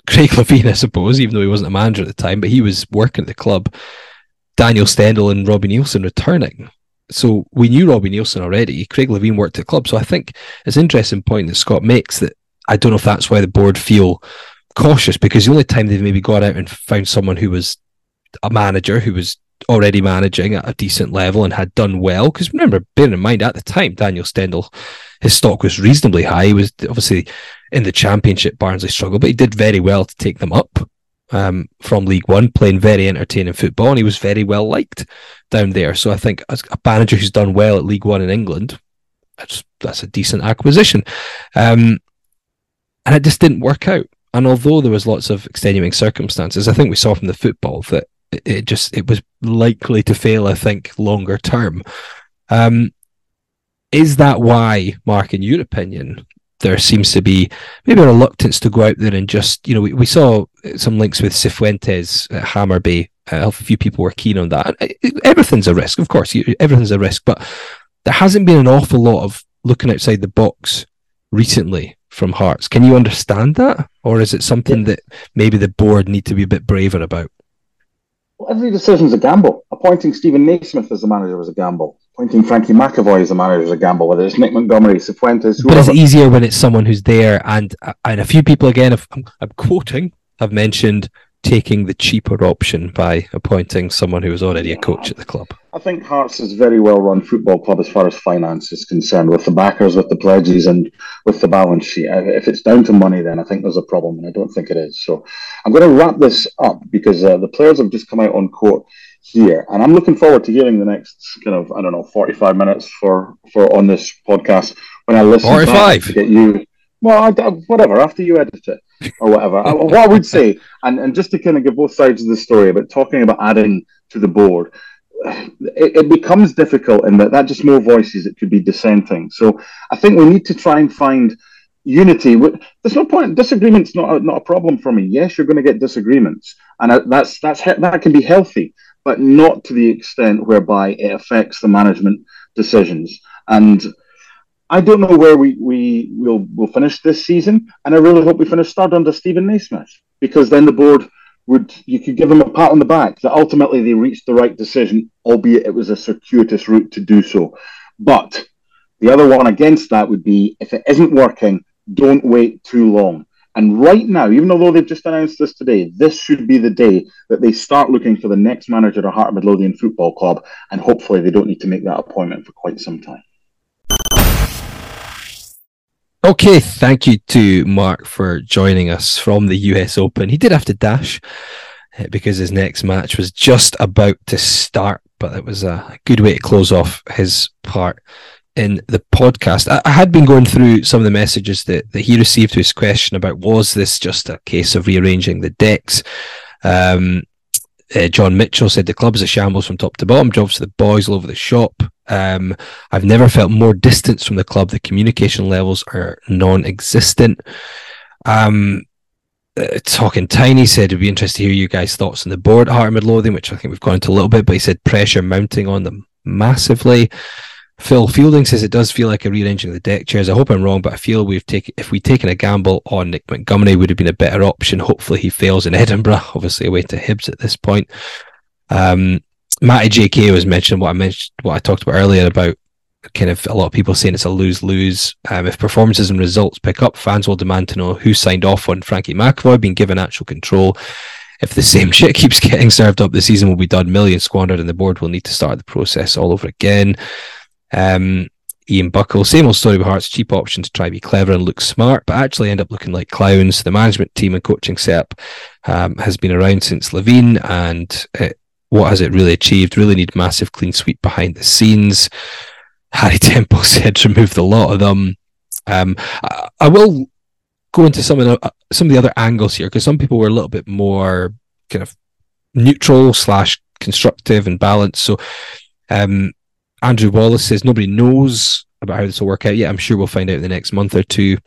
Craig *laughs* Levein, I suppose, even though he wasn't a manager at the time, but he was working at the club. Daniel Stendel and Robbie Neilson returning. So we knew Robbie Neilson already. Craig Levein worked at the club. So I think it's an interesting point that Scott makes that I don't know if that's why the board feel cautious because the only time they've maybe got out and found someone who was a manager who was already managing at a decent level and had done well. Because remember, bearing in mind at the time, Daniel Stendel, his stock was reasonably high. He was obviously in the championship, Barnsley struggled, but he did very well to take them up um, from League One, playing very entertaining football, and he was very well liked down there. So I think as a manager who's done well at League One in England, that's that's a decent acquisition. Um, and it just didn't work out. And although there was lots of extenuating circumstances, I think we saw from the football that it just it was likely to fail. I think longer term. Um, is that why, Mark, in your opinion, there seems to be maybe a reluctance to go out there and just you know we, we saw some links with Cifuentes at Hammarby. Uh, a few people were keen on that. Everything's a risk, of course. Everything's a risk, but there hasn't been an awful lot of looking outside the box recently from Hearts. Can you understand that, or is it something that maybe the board need to be a bit braver about? Well, every decision is a gamble. Appointing Steven Naismith as the manager was a gamble. Appointing Frankie McAvoy as the manager is a gamble. Whether it's Nick Montgomery, Cifuentes, whoever. But it's easier when it's someone who's there. And and a few people again, if I'm, I'm quoting, have mentioned taking the cheaper option by appointing someone who was already a coach at the club. I think Hearts is a very well run football club as far as finance is concerned, with the backers, with the pledges, and with the balance sheet. If it's down to money, then I think there's a problem, and I don't think it is. So I'm going to wrap this up because uh, the players have just come out on court here, and I'm looking forward to hearing the next kind of I don't know 45 minutes for for on this podcast when I listen 45 to get you. Well, I, whatever after you edit it or whatever. what I would say, and, and just to kind of give both sides of the story, but talking about adding to the board, it, it, becomes difficult in that that just more voices it could be dissenting. So I think we need to try and find unity. There's no point. Disagreement's not a, not a problem for me. Yes, you're going to get disagreements, and that's that's that can be healthy, but not to the extent whereby it affects the management decisions. And I don't know where we, we will will finish this season, and I really hope we finish third under Steven Naismith because then the board would you could give them a pat on the back that ultimately they reached the right decision, albeit it was a circuitous route to do so. But the other one against that would be if it isn't working, don't wait too long. And right now, even though they've just announced this today, this should be the day that they start looking for the next manager of Heart of Midlothian Football Club, and hopefully they don't need to make that appointment for quite some time. Okay, thank you to Mark for joining us from the US Open. He did have to dash uh, because his next match was just about to start, but it was a good way to close off his part in the podcast. I, I had been going through some of the messages that, that he received to his question about was this just a case of rearranging the decks? Um, uh, John Mitchell said the club is a shambles from top to bottom, jobs to the boys all over the shop. Um, I've never felt more distance from the club. The communication levels are non-existent. Um, uh, talking tiny said it'd be interesting to hear you guys' thoughts on the board at Heart of Midlothian, which I think we've gone into a little bit, but he said pressure mounting on them massively. Phil Fielding says it does feel like a rearranging of the deck chairs. I hope I'm wrong, but I feel we've taken if we'd taken a gamble on Nick Montgomery would have been a better option. Hopefully he fails in *laughs* Edinburgh, obviously away to Hibs at this point. Um, Matty JK was mentioning what I mentioned, what I talked about earlier about kind of a lot of people saying it's a lose lose. Um, if performances and results pick up, fans will demand to know who signed off on Frankie McAvoy being given actual control. If the *laughs* same shit keeps getting served up, the season will be done, millions squandered, and the board will need to start the process all over again. Um, Ian Buckle, same old story with Hearts, cheap option to try to be clever and look smart, but actually end up looking like clowns. The management team and coaching setup um, has been around since Levein, and it, what has it really achieved? Really need massive clean sweep behind the scenes. *laughs* Harry Temple *laughs* said remove the lot of them. Um, I, I, will go into some of the, some of the other angles here because some people were a little bit more kind of neutral slash constructive and balanced. So um, Andrew Wallace says nobody knows about how this will work out yet. I'm sure we'll find out in the next month or two.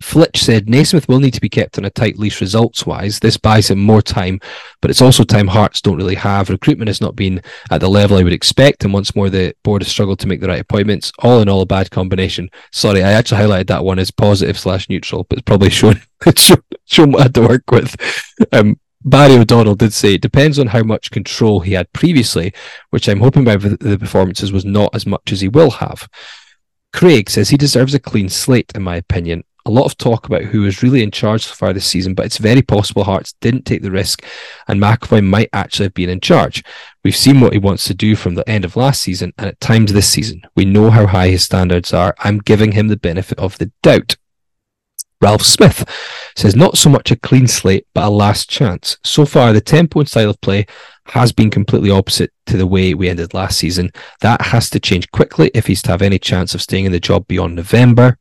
Flitch said Naismith will need to be kept on a tight leash results wise. This buys him more time, but it's also time Hearts don't really have. Recruitment has not been at the level I would expect, and once more the board has struggled to make the right appointments. All in all, a bad combination. Sorry, I actually highlighted that one as positive slash neutral, but it's probably *laughs* shown shown what I had to work with. Um, Barry O'Donnell did say it depends on how much control he had previously, which I'm hoping by the performances was not as much as he will have. Craig says he deserves a clean slate, in my opinion. A lot of talk about who is really in charge so far this season, but it's very possible Hearts didn't take the risk and McAvoy might actually have been in charge. We've seen what he wants to do from the end of last season and at times this season. We know how high his standards are. I'm giving him the benefit of the doubt. Ralph Smith says not so much a clean slate, but a last chance. So far, the tempo and style of play has been completely opposite to the way we ended last season. That has to change quickly if he's to have any chance of staying in the job beyond November.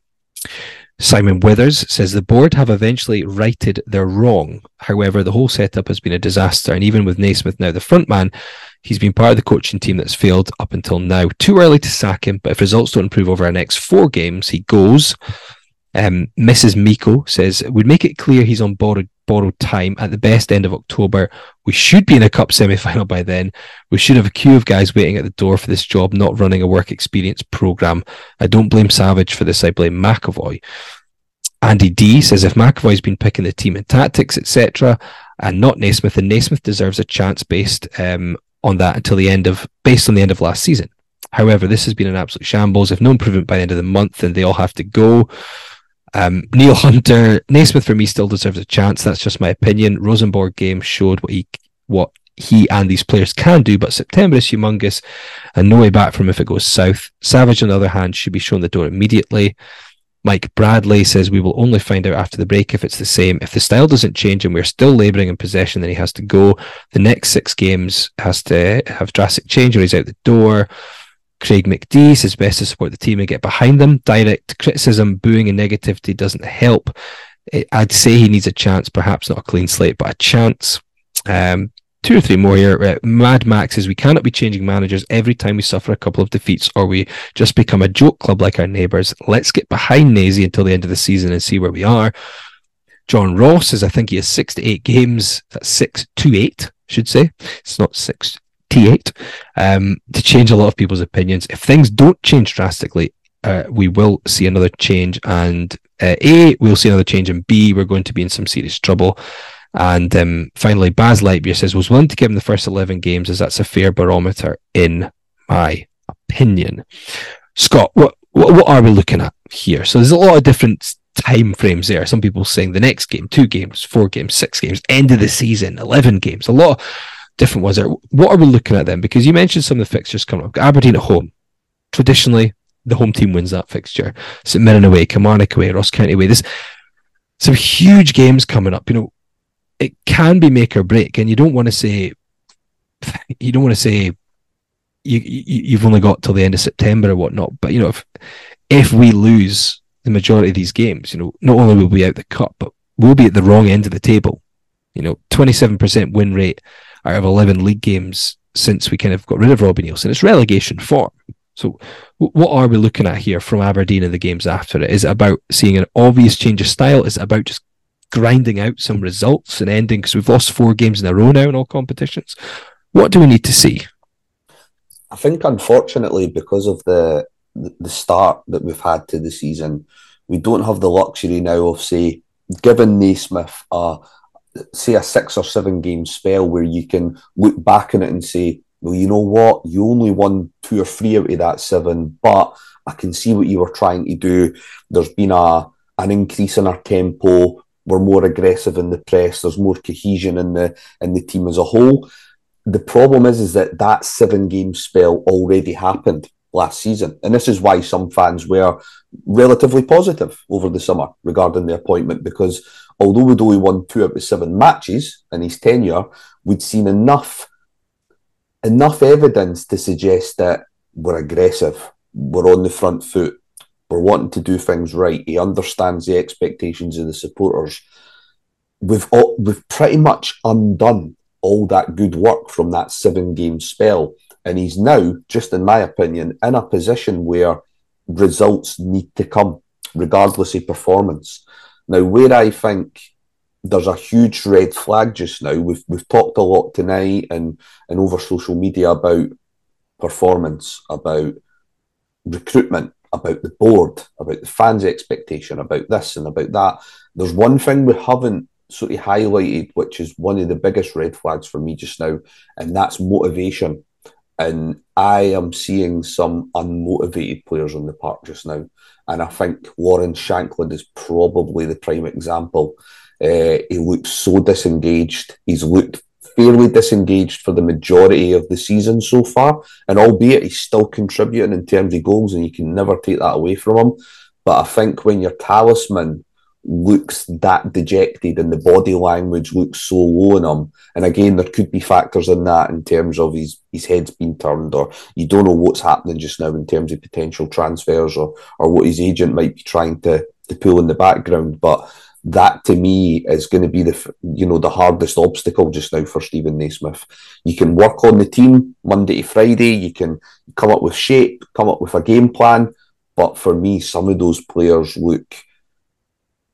Simon Withers says the board have eventually righted their wrong. However, the whole setup has been a disaster, and even with Naismith now the front man, he's been part of the coaching team that's failed up until now. Too early to sack him, but if results don't improve over our next four games, he goes. Um, Mrs. Miko says, we'd make it clear he's on borrowed borrowed time at the best end of October. We should be in a cup semi final by then. We should have a queue of guys waiting at the door for this job, not running a work experience program. I don't blame Savage for this. I blame McAvoy. Andy D says if McAvoy's been picking the team and tactics, etc., and not Naismith, then Naismith deserves a chance based um, on that until the end of based on the end of last season. However, this has been an absolute shambles. If no improvement by the end of the month, then they all have to go. Um, Neil Hunter, Naismith for me still deserves a chance. That's just my opinion. Rosenborg game showed what he what he and these players can do, but September is humongous and no way back from if it goes south. Savage, on the other hand, should be shown the door immediately. Mike Bradley says we will only find out after the break if it's the same. If the style doesn't change and we're still labouring in possession, then he has to go. The next six games has to have drastic change or he's out the door. Craig McD says best to support the team and get behind them. Direct criticism, booing, and negativity doesn't help. I'd say he needs a chance, perhaps not a clean slate, but a chance. Um, two or three more here. Uh, Mad Max says we cannot be changing managers every time we suffer a couple of defeats or we just become a joke club like our neighbours. Let's get behind Nazy until the end of the season and see where we are. John Ross says I think he has six to eight games. That's six to eight, should say. It's not six T8 um, to change a lot of people's opinions. If things don't change drastically, uh, we will see another change. And uh, A, we'll see another change. And B, we're going to be in some serious trouble. And um, finally, Baz Lightyear says, was willing to give him the first 11 games as that's a fair barometer, in my opinion. Scott, what, what, what are we looking at here? So there's a lot of different time frames there. Some people saying the next game, two games, four games, six games, end of the season, 11 games. A lot different ones there. What are we looking at then? Because you mentioned some of the fixtures coming up. Aberdeen at home, traditionally the home team wins that fixture. St Mirren away, Kilmarnock away, Ross County away. There's some huge games coming up. You know, it can be make or break, and you don't want to say *laughs* you don't want to say you, you have only got till the end of September or whatnot. But you know, if if we lose the majority of these games, you know, not only will we be out the cup, but we'll be at the wrong end of the table. You know, twenty seven percent win rate out of eleven league games since we kind of got rid of Robbie Neilson. It's relegation form. So, what are we looking at here from Aberdeen in the games after it? Is it about seeing an obvious change of style? Is it about just grinding out some results and ending because we've lost four games in a row now in all competitions? What do we need to see? I think, unfortunately, because of the the start that we've had to the season, we don't have the luxury now of say giving Naismith a say a six or seven game spell where you can look back on it and say, well, you know what, you only won two or three out of that seven, but I can see what you were trying to do. There's been a an increase in our tempo. We're more aggressive in the press. There's more cohesion in the in the team as a whole the problem is, is that that seven game spell already happened last season. And this is why some fans were relatively positive over the summer regarding the appointment, because although we'd only won two out of seven matches in his tenure, we'd seen enough enough evidence to suggest that we're aggressive, we're on the front foot, we're wanting to do things right. He understands the expectations of the supporters. We've all, we've pretty much undone all that good work from that seven game spell. And he's now, just in my opinion, in a position where results need to come, regardless of performance. Now, where I think there's a huge red flag just now, we've, we've talked a lot tonight and, and over social media about performance, about recruitment, about the board, about the fans' expectation, about this and about that. There's one thing we haven't sort of highlighted, which is one of the biggest red flags for me just now, and that's motivation. And I am seeing some unmotivated players on the park just now. And I think Lawrence Shankland is probably the prime example. Uh, he looks so disengaged. He's looked fairly disengaged for the majority of the season so far. And albeit he's still contributing in terms of goals, and you can never take that away from him. But I think when your talisman looks that dejected and the body language looks so low on him. And again, there could be factors in that in terms of his, his head's been turned or you don't know what's happening just now in terms of potential transfers or, or what his agent might be trying to, to pull in the background. But that to me is going to be the you know the hardest obstacle just now for Steven Naismith. You can work on the team Monday to Friday. You can come up with shape, come up with a game plan. But for me, some of those players look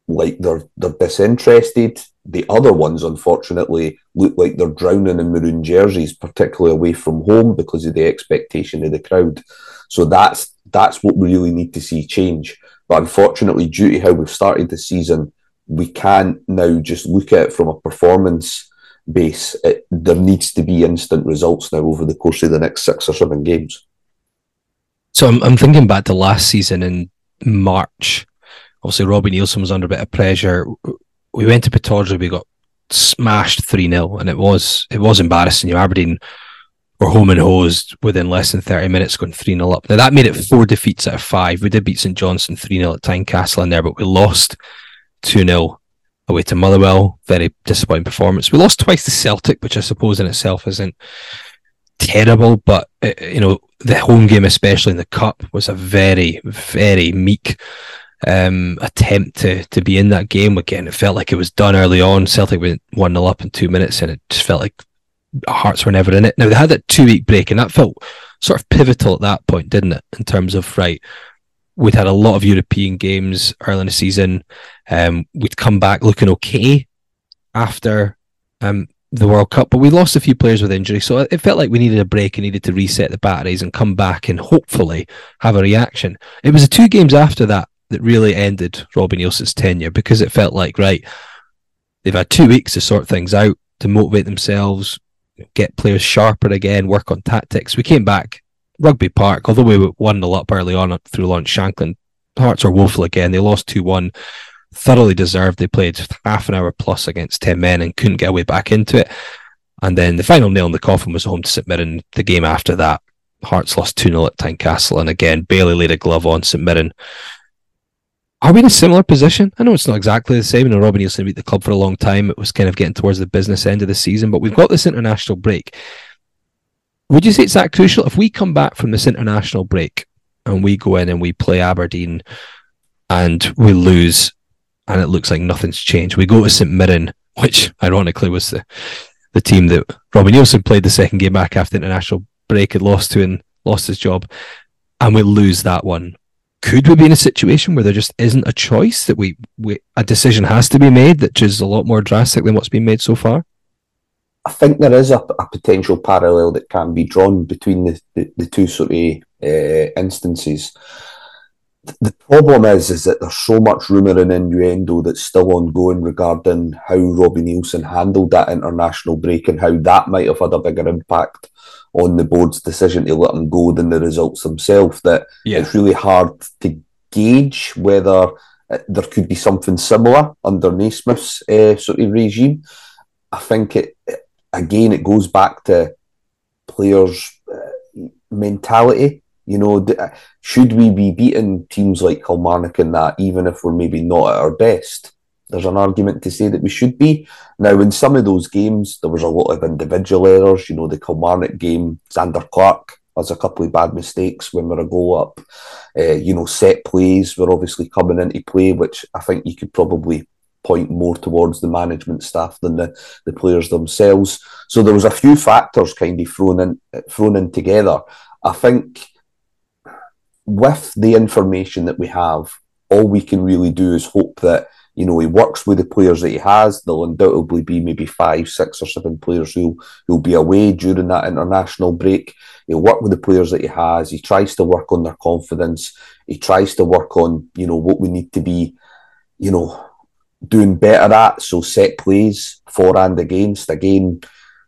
like they're they're disinterested. The other ones, unfortunately, look like they're drowning in maroon jerseys, particularly away from home because of the expectation of the crowd. So that's that's what we really need to see change. But unfortunately, due to how we've started the season, we can't now just look at it from a performance base. It, there needs to be instant results now over the course of the next six or seven games. So I'm, I'm thinking back to last season in March obviously Robbie Neilson was under a bit of pressure. We went to Pittodrie, we got smashed 3 0, and it was it was embarrassing. You know, Aberdeen were home and hosed within less than 30 minutes, going 3 0 up. Now, that made it four defeats out of five. We did beat St Johnstone 3 0 at Tynecastle in there, but we lost 2 0 away to Motherwell. Very disappointing performance. We lost twice to Celtic, which I suppose in itself isn't terrible, but uh, you know the home game, especially in the cup, was a very, very meek um, attempt to to be in that game again. It felt like it was done early on. Celtic went one 0 up in two minutes, and it just felt like Hearts were never in it. Now they had that two week break, and that felt sort of pivotal at that point, didn't it? In terms of right, we'd had a lot of European games early in the season. Um, we'd come back looking okay after um, the World Cup, but we lost a few players with injury, so it felt like we needed a break and needed to reset the batteries and come back and hopefully have a reaction. It was the two games after that that really ended Robbie Neilson's tenure because it felt like, right, they've had two weeks to sort things out, to motivate themselves, get players sharper again, work on tactics. We came back, Rugby Park, although we were 1 0 up early on through Lawrence Shankland, Hearts are woeful again. They lost 2 1, thoroughly deserved. They played half an hour plus against 10 men and couldn't get away back into it. And then the final nail in the coffin was home to St Mirren the game after that Hearts lost 2 0 at Tynecastle, and again, Bailey laid a glove on St Mirren. Are we in a similar position? I know it's not exactly the same. I know Robbie Neilson beat the club for a long time. It was kind of getting towards the business end of the season, but we've got this international break. Would you say it's that crucial? If we come back from this international break and we go in and we play Aberdeen and we lose and it looks like nothing's changed, we go to St Mirren, which ironically was the, the team that Robin Neilson played the second game back after the international break had lost to and lost his job, and we lose that one could we be in a situation where there just isn't a choice that we, we a decision has to be made that is a lot more drastic than what's been made so far? I think there is a, a potential parallel that can be drawn between the, the, the two sort of uh, instances. The problem is, is that there's so much rumour and innuendo that's still ongoing regarding how Robbie Neilson handled that international break and how that might have had a bigger impact on the board's decision to let him go than the results themselves. That yeah. it's really hard to gauge whether uh, there could be something similar under Naismith's uh, sort of regime. I think it again it goes back to players' uh, mentality. You know, uh, should we be beating teams like Kilmarnock in that, even if we're maybe not at our best? There's an argument to say that we should be. Now, in some of those games, there was a lot of individual errors. You know, the Kilmarnock game, Zander Clark has a couple of bad mistakes when we're a goal up. Uh, you know, set plays were obviously coming into play, which I think you could probably point more towards the management staff than the, the players themselves. So there was a few factors kind of thrown in thrown in together. I think with the information that we have, all we can really do is hope that you know, he works with the players that he has. There'll undoubtedly be maybe five, six, or seven players who who'll be away during that international break. He'll work with the players that he has. He tries to work on their confidence. He tries to work on, you know, what we need to be, you know, doing better at. So set plays for and against. Again,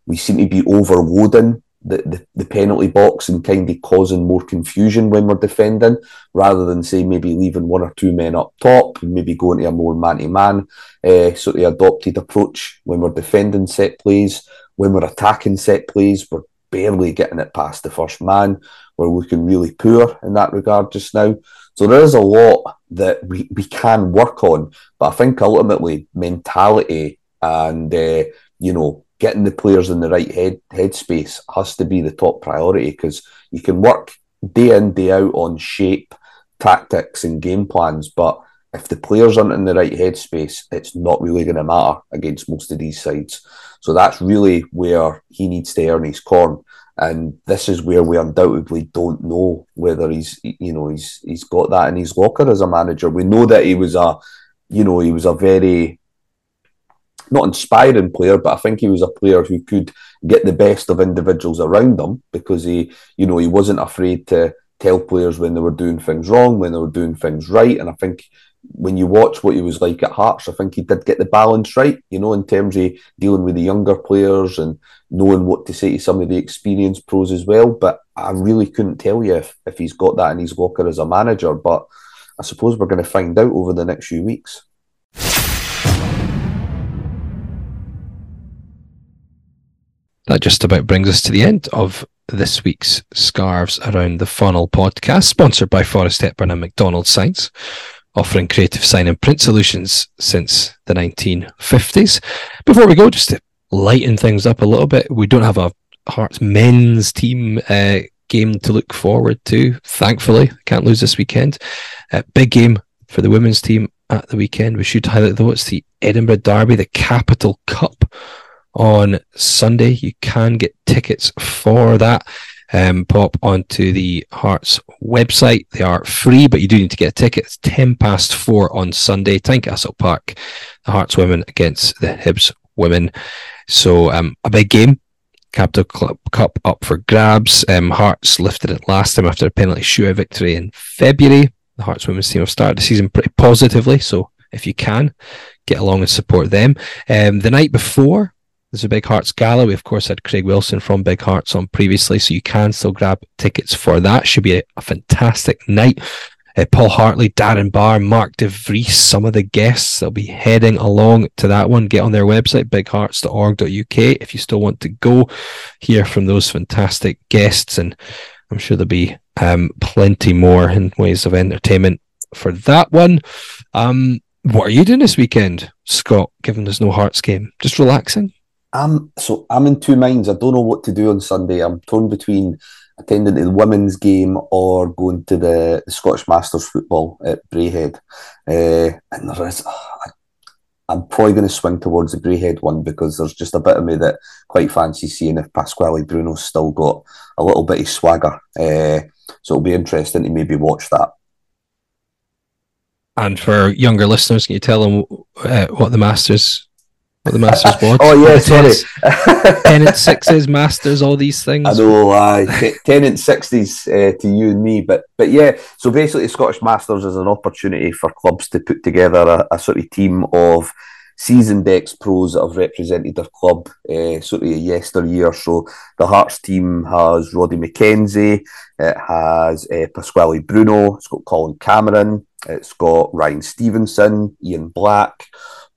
we seem to be overloading the, the, the, penalty box and kind of causing more confusion when we're defending rather than say maybe leaving one or two men up top and maybe going to a more man-to-man uh, sort of adopted approach. When we're defending set plays when we're attacking set plays we're barely getting it past the first man. We're looking really poor in that regard just now. So there is a lot that we, we can work on but I think ultimately mentality and uh, you know getting the players in the right head headspace has to be the top priority because you can work day in day out on shape, tactics, and game plans, but if the players aren't in the right headspace, it's not really going to matter against most of these sides. So that's really where he needs to earn his corn. And this is where we undoubtedly don't know whether he's, you know, he's he's got that in his locker as a manager. We know that he was a, you know, he was a very not inspiring player, but I think he was a player who could get the best of individuals around him because he, you know, he wasn't afraid to tell players when they were doing things wrong, when they were doing things right. And I think when you watch what he was like at Hearts, I think he did get the balance right, you know, in terms of dealing with the younger players and knowing what to say to some of the experienced pros as well. But I really couldn't tell you if, if he's got that in his locker as a manager. But I suppose we're going to find out over the next few weeks. That just about brings us to the end of this week's Scarves Around the Funnel podcast, sponsored by Forrest Hepburn and McDonald Signs, offering creative sign and print solutions since the 1950s. Before we go, just to lighten things up a little bit, we don't have a Hearts men's team uh, game to look forward to. Thankfully, can't lose this weekend. Uh, big game for the women's team at the weekend. We should highlight though it's the Edinburgh Derby, the Capital Cup on Sunday. You can get tickets for that. Um, pop onto the Hearts website. They are free, but you do need to get a ticket. It's 10 past four on Sunday, Tynecastle Park. The Hearts women against the Hibs women. So um, a big game. Capital Club Cup up for grabs. Um, Hearts lifted it last time after a penalty shootout victory in February. The Hearts women's team have started the season pretty positively, so if you can, get along and support them. Um, the night before, there's a Big Hearts Gala. We, of course, had Craig Wilson from Big Hearts on previously, so you can still grab tickets for that. Should be a, a fantastic night. Uh, Paul Hartley, Darren Barr, Mark DeVries, some of the guests that'll be heading along to that one. Get on their website, bighearts.org.uk, if you still want to go hear from those fantastic guests and I'm sure there'll be um, plenty more in ways of entertainment for that one. Um, what are you doing this weekend, Scott? Given there's no Hearts game, just relaxing. Um, so I'm in two minds. I don't know what to do on Sunday. I'm torn between attending the women's game or going to the, the Scottish Masters football at Braehead. Uh, and there is, uh, I'm probably going to swing towards the Braehead one because there's just a bit of me that quite fancy seeing if Pasquale Bruno's still got a little bit of swagger. Uh, so it'll be interesting to maybe watch that. And for younger listeners, can you tell them uh, what the Masters what the Masters *laughs* was? oh yeah, sorry. Tennent sixes, *laughs* Masters, all these things. I know, uh, Tennent sixties uh, to you and me, but but yeah. So basically, Scottish Masters is an opportunity for clubs to put together a, a sort of team of seasoned ex pros that have represented their club uh, sort of yesteryear. So the Hearts team has Roddy McKenzie, it has uh, Pasquale Bruno, it's got Colin Cameron, it's got Ryan Stevenson, Ian Black.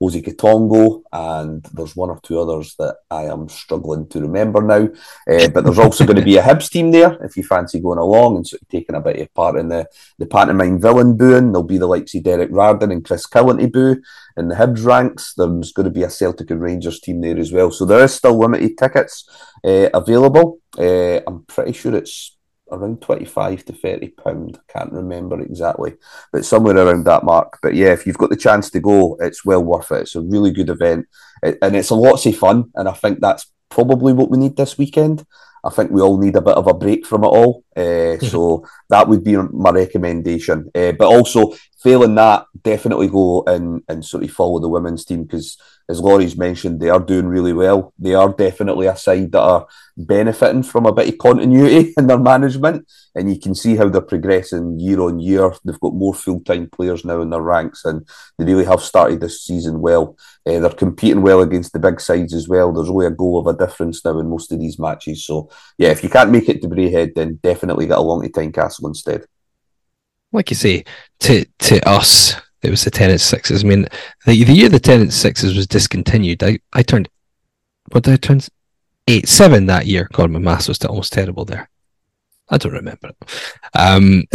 Osei Katongo, and there's one or two others that I am struggling to remember now. Uh, but there's also going to be a *laughs* Hibs team there if you fancy going along and sort of taking a bit of part in the, the pantomime villain booing. There'll be the likes of Derek Riordan and Chris Cowan to boo in the Hibs ranks. There's going to be a Celtic and Rangers team there as well. So there is still limited tickets uh, available. Uh, I'm pretty sure it's around 25 to 30 pound. I can't remember exactly but somewhere around that mark. But yeah if you've got the chance to go it's well worth it. It's a really good event. And it's a lots of fun and i think that's probably what we need this weekend. I think we all need a bit of a break from it all uh, *laughs* so that would be my recommendation uh, but also failing that definitely go and, and sort of follow the women's team because as Laurie's mentioned, they are doing really well. They are definitely a side that are benefiting from a bit of continuity *laughs* in their management, and you can see how they're progressing year on year. They've got more full time players now in their ranks, and they really have started this season well. Uh, they're competing well against the big sides as well. There's only a goal of a difference now in most of these matches. So, yeah, if you can't make it to Braehead, then definitely get along to Tynecastle instead. Like you say, to to us, it was the Tennent Sixes. I mean, the, the year the Tennent Sixes was discontinued, I, I turned, what did I turn? Eight, seven that year. God, my maths was almost terrible there. I don't remember Um, *laughs*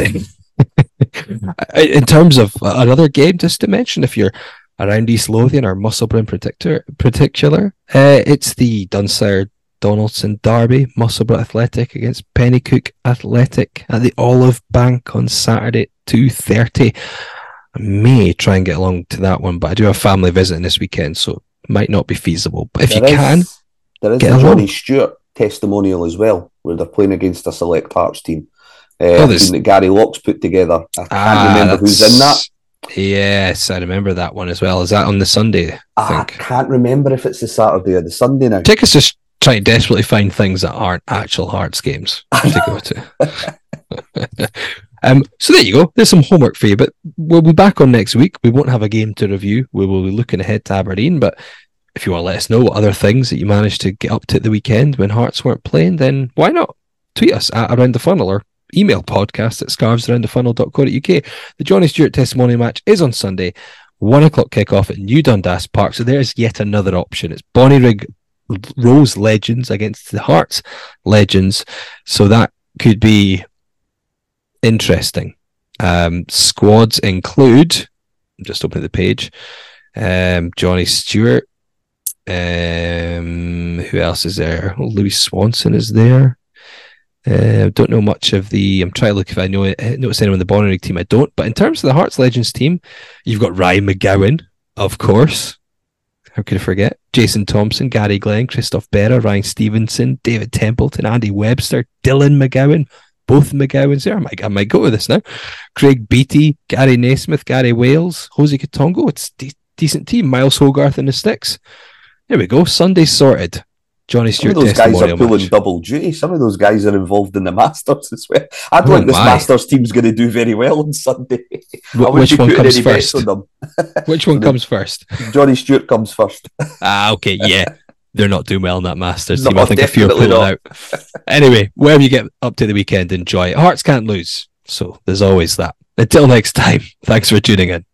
in terms of another game, just to mention, if you're around East Lothian or Musselburgh in particular, particular uh, it's the Dunsire Donaldson Derby, Musselburgh Athletic against Penicuik Athletic at the Olive Bank on Saturday, 2.30. I may try and get along to that one, but I do have family visiting this weekend, so it might not be feasible. But if there you is, can, there is a along. Johnny Stewart testimonial as well, where they're playing against a select Hearts team. Uh, oh, team that Gary Locke's put together. I can't ah, remember who's in that. Yes, I remember that one as well. Is that on the Sunday? I, I can't remember if it's the Saturday or the Sunday now. Take us try to desperately find things that aren't actual Hearts games to go to. *laughs* Um, so there you go. There's some homework for you, but we'll be back on next week. We won't have a game to review. We will be looking ahead to Aberdeen, but if you want to let us know what other things that you managed to get up to at the weekend when Hearts weren't playing, then why not tweet us at Around the Funnel or email podcast at scarvesaroundthefunnel.co.uk. The Johnny Stewart testimonial match is on Sunday, one o'clock kickoff at New Dundas Park. So there's yet another option. It's Bonnyrigg Rose Legends against the Hearts Legends. So that could be interesting. Um, squads include, I'm just opening the page, um, Johnny Stewart. Um, who else is there? Oh, Louis Swanson is there. Uh, don't know much of the. I'm trying to look if I know notice anyone in the Bonnyrigg team. I don't. But in terms of the Hearts Legends team, you've got Ryan McGowan, of course. How could I forget? Jason Thomson, Gary Glen, Christophe Berra, Ryan Stevenson, David Templeton, Andy Webster, Dylan McGowan, both McGowan's there. I might, I might go with this now. Craig Beattie, Gary Naismith, Gary Wales, Osei Katongo. It's de- decent team. Miles Hogarth and the Sticks. There we go. Sunday sorted. Johnny Stewart. Some of those guys are pulling match. double duty. Some of those guys are involved in the Masters as well. I don't oh think this. Masters team's going to do very well on Sunday. *laughs* *laughs* which one comes first? On which one comes first? Johnny Stewart comes first. *laughs* ah, okay, yeah they're not doing well in that Masters team. I think if you're pulling out. anyway, wherever you get up to the weekend, enjoy it. Hearts can't lose. So there's always that. Until next time, thanks for tuning in.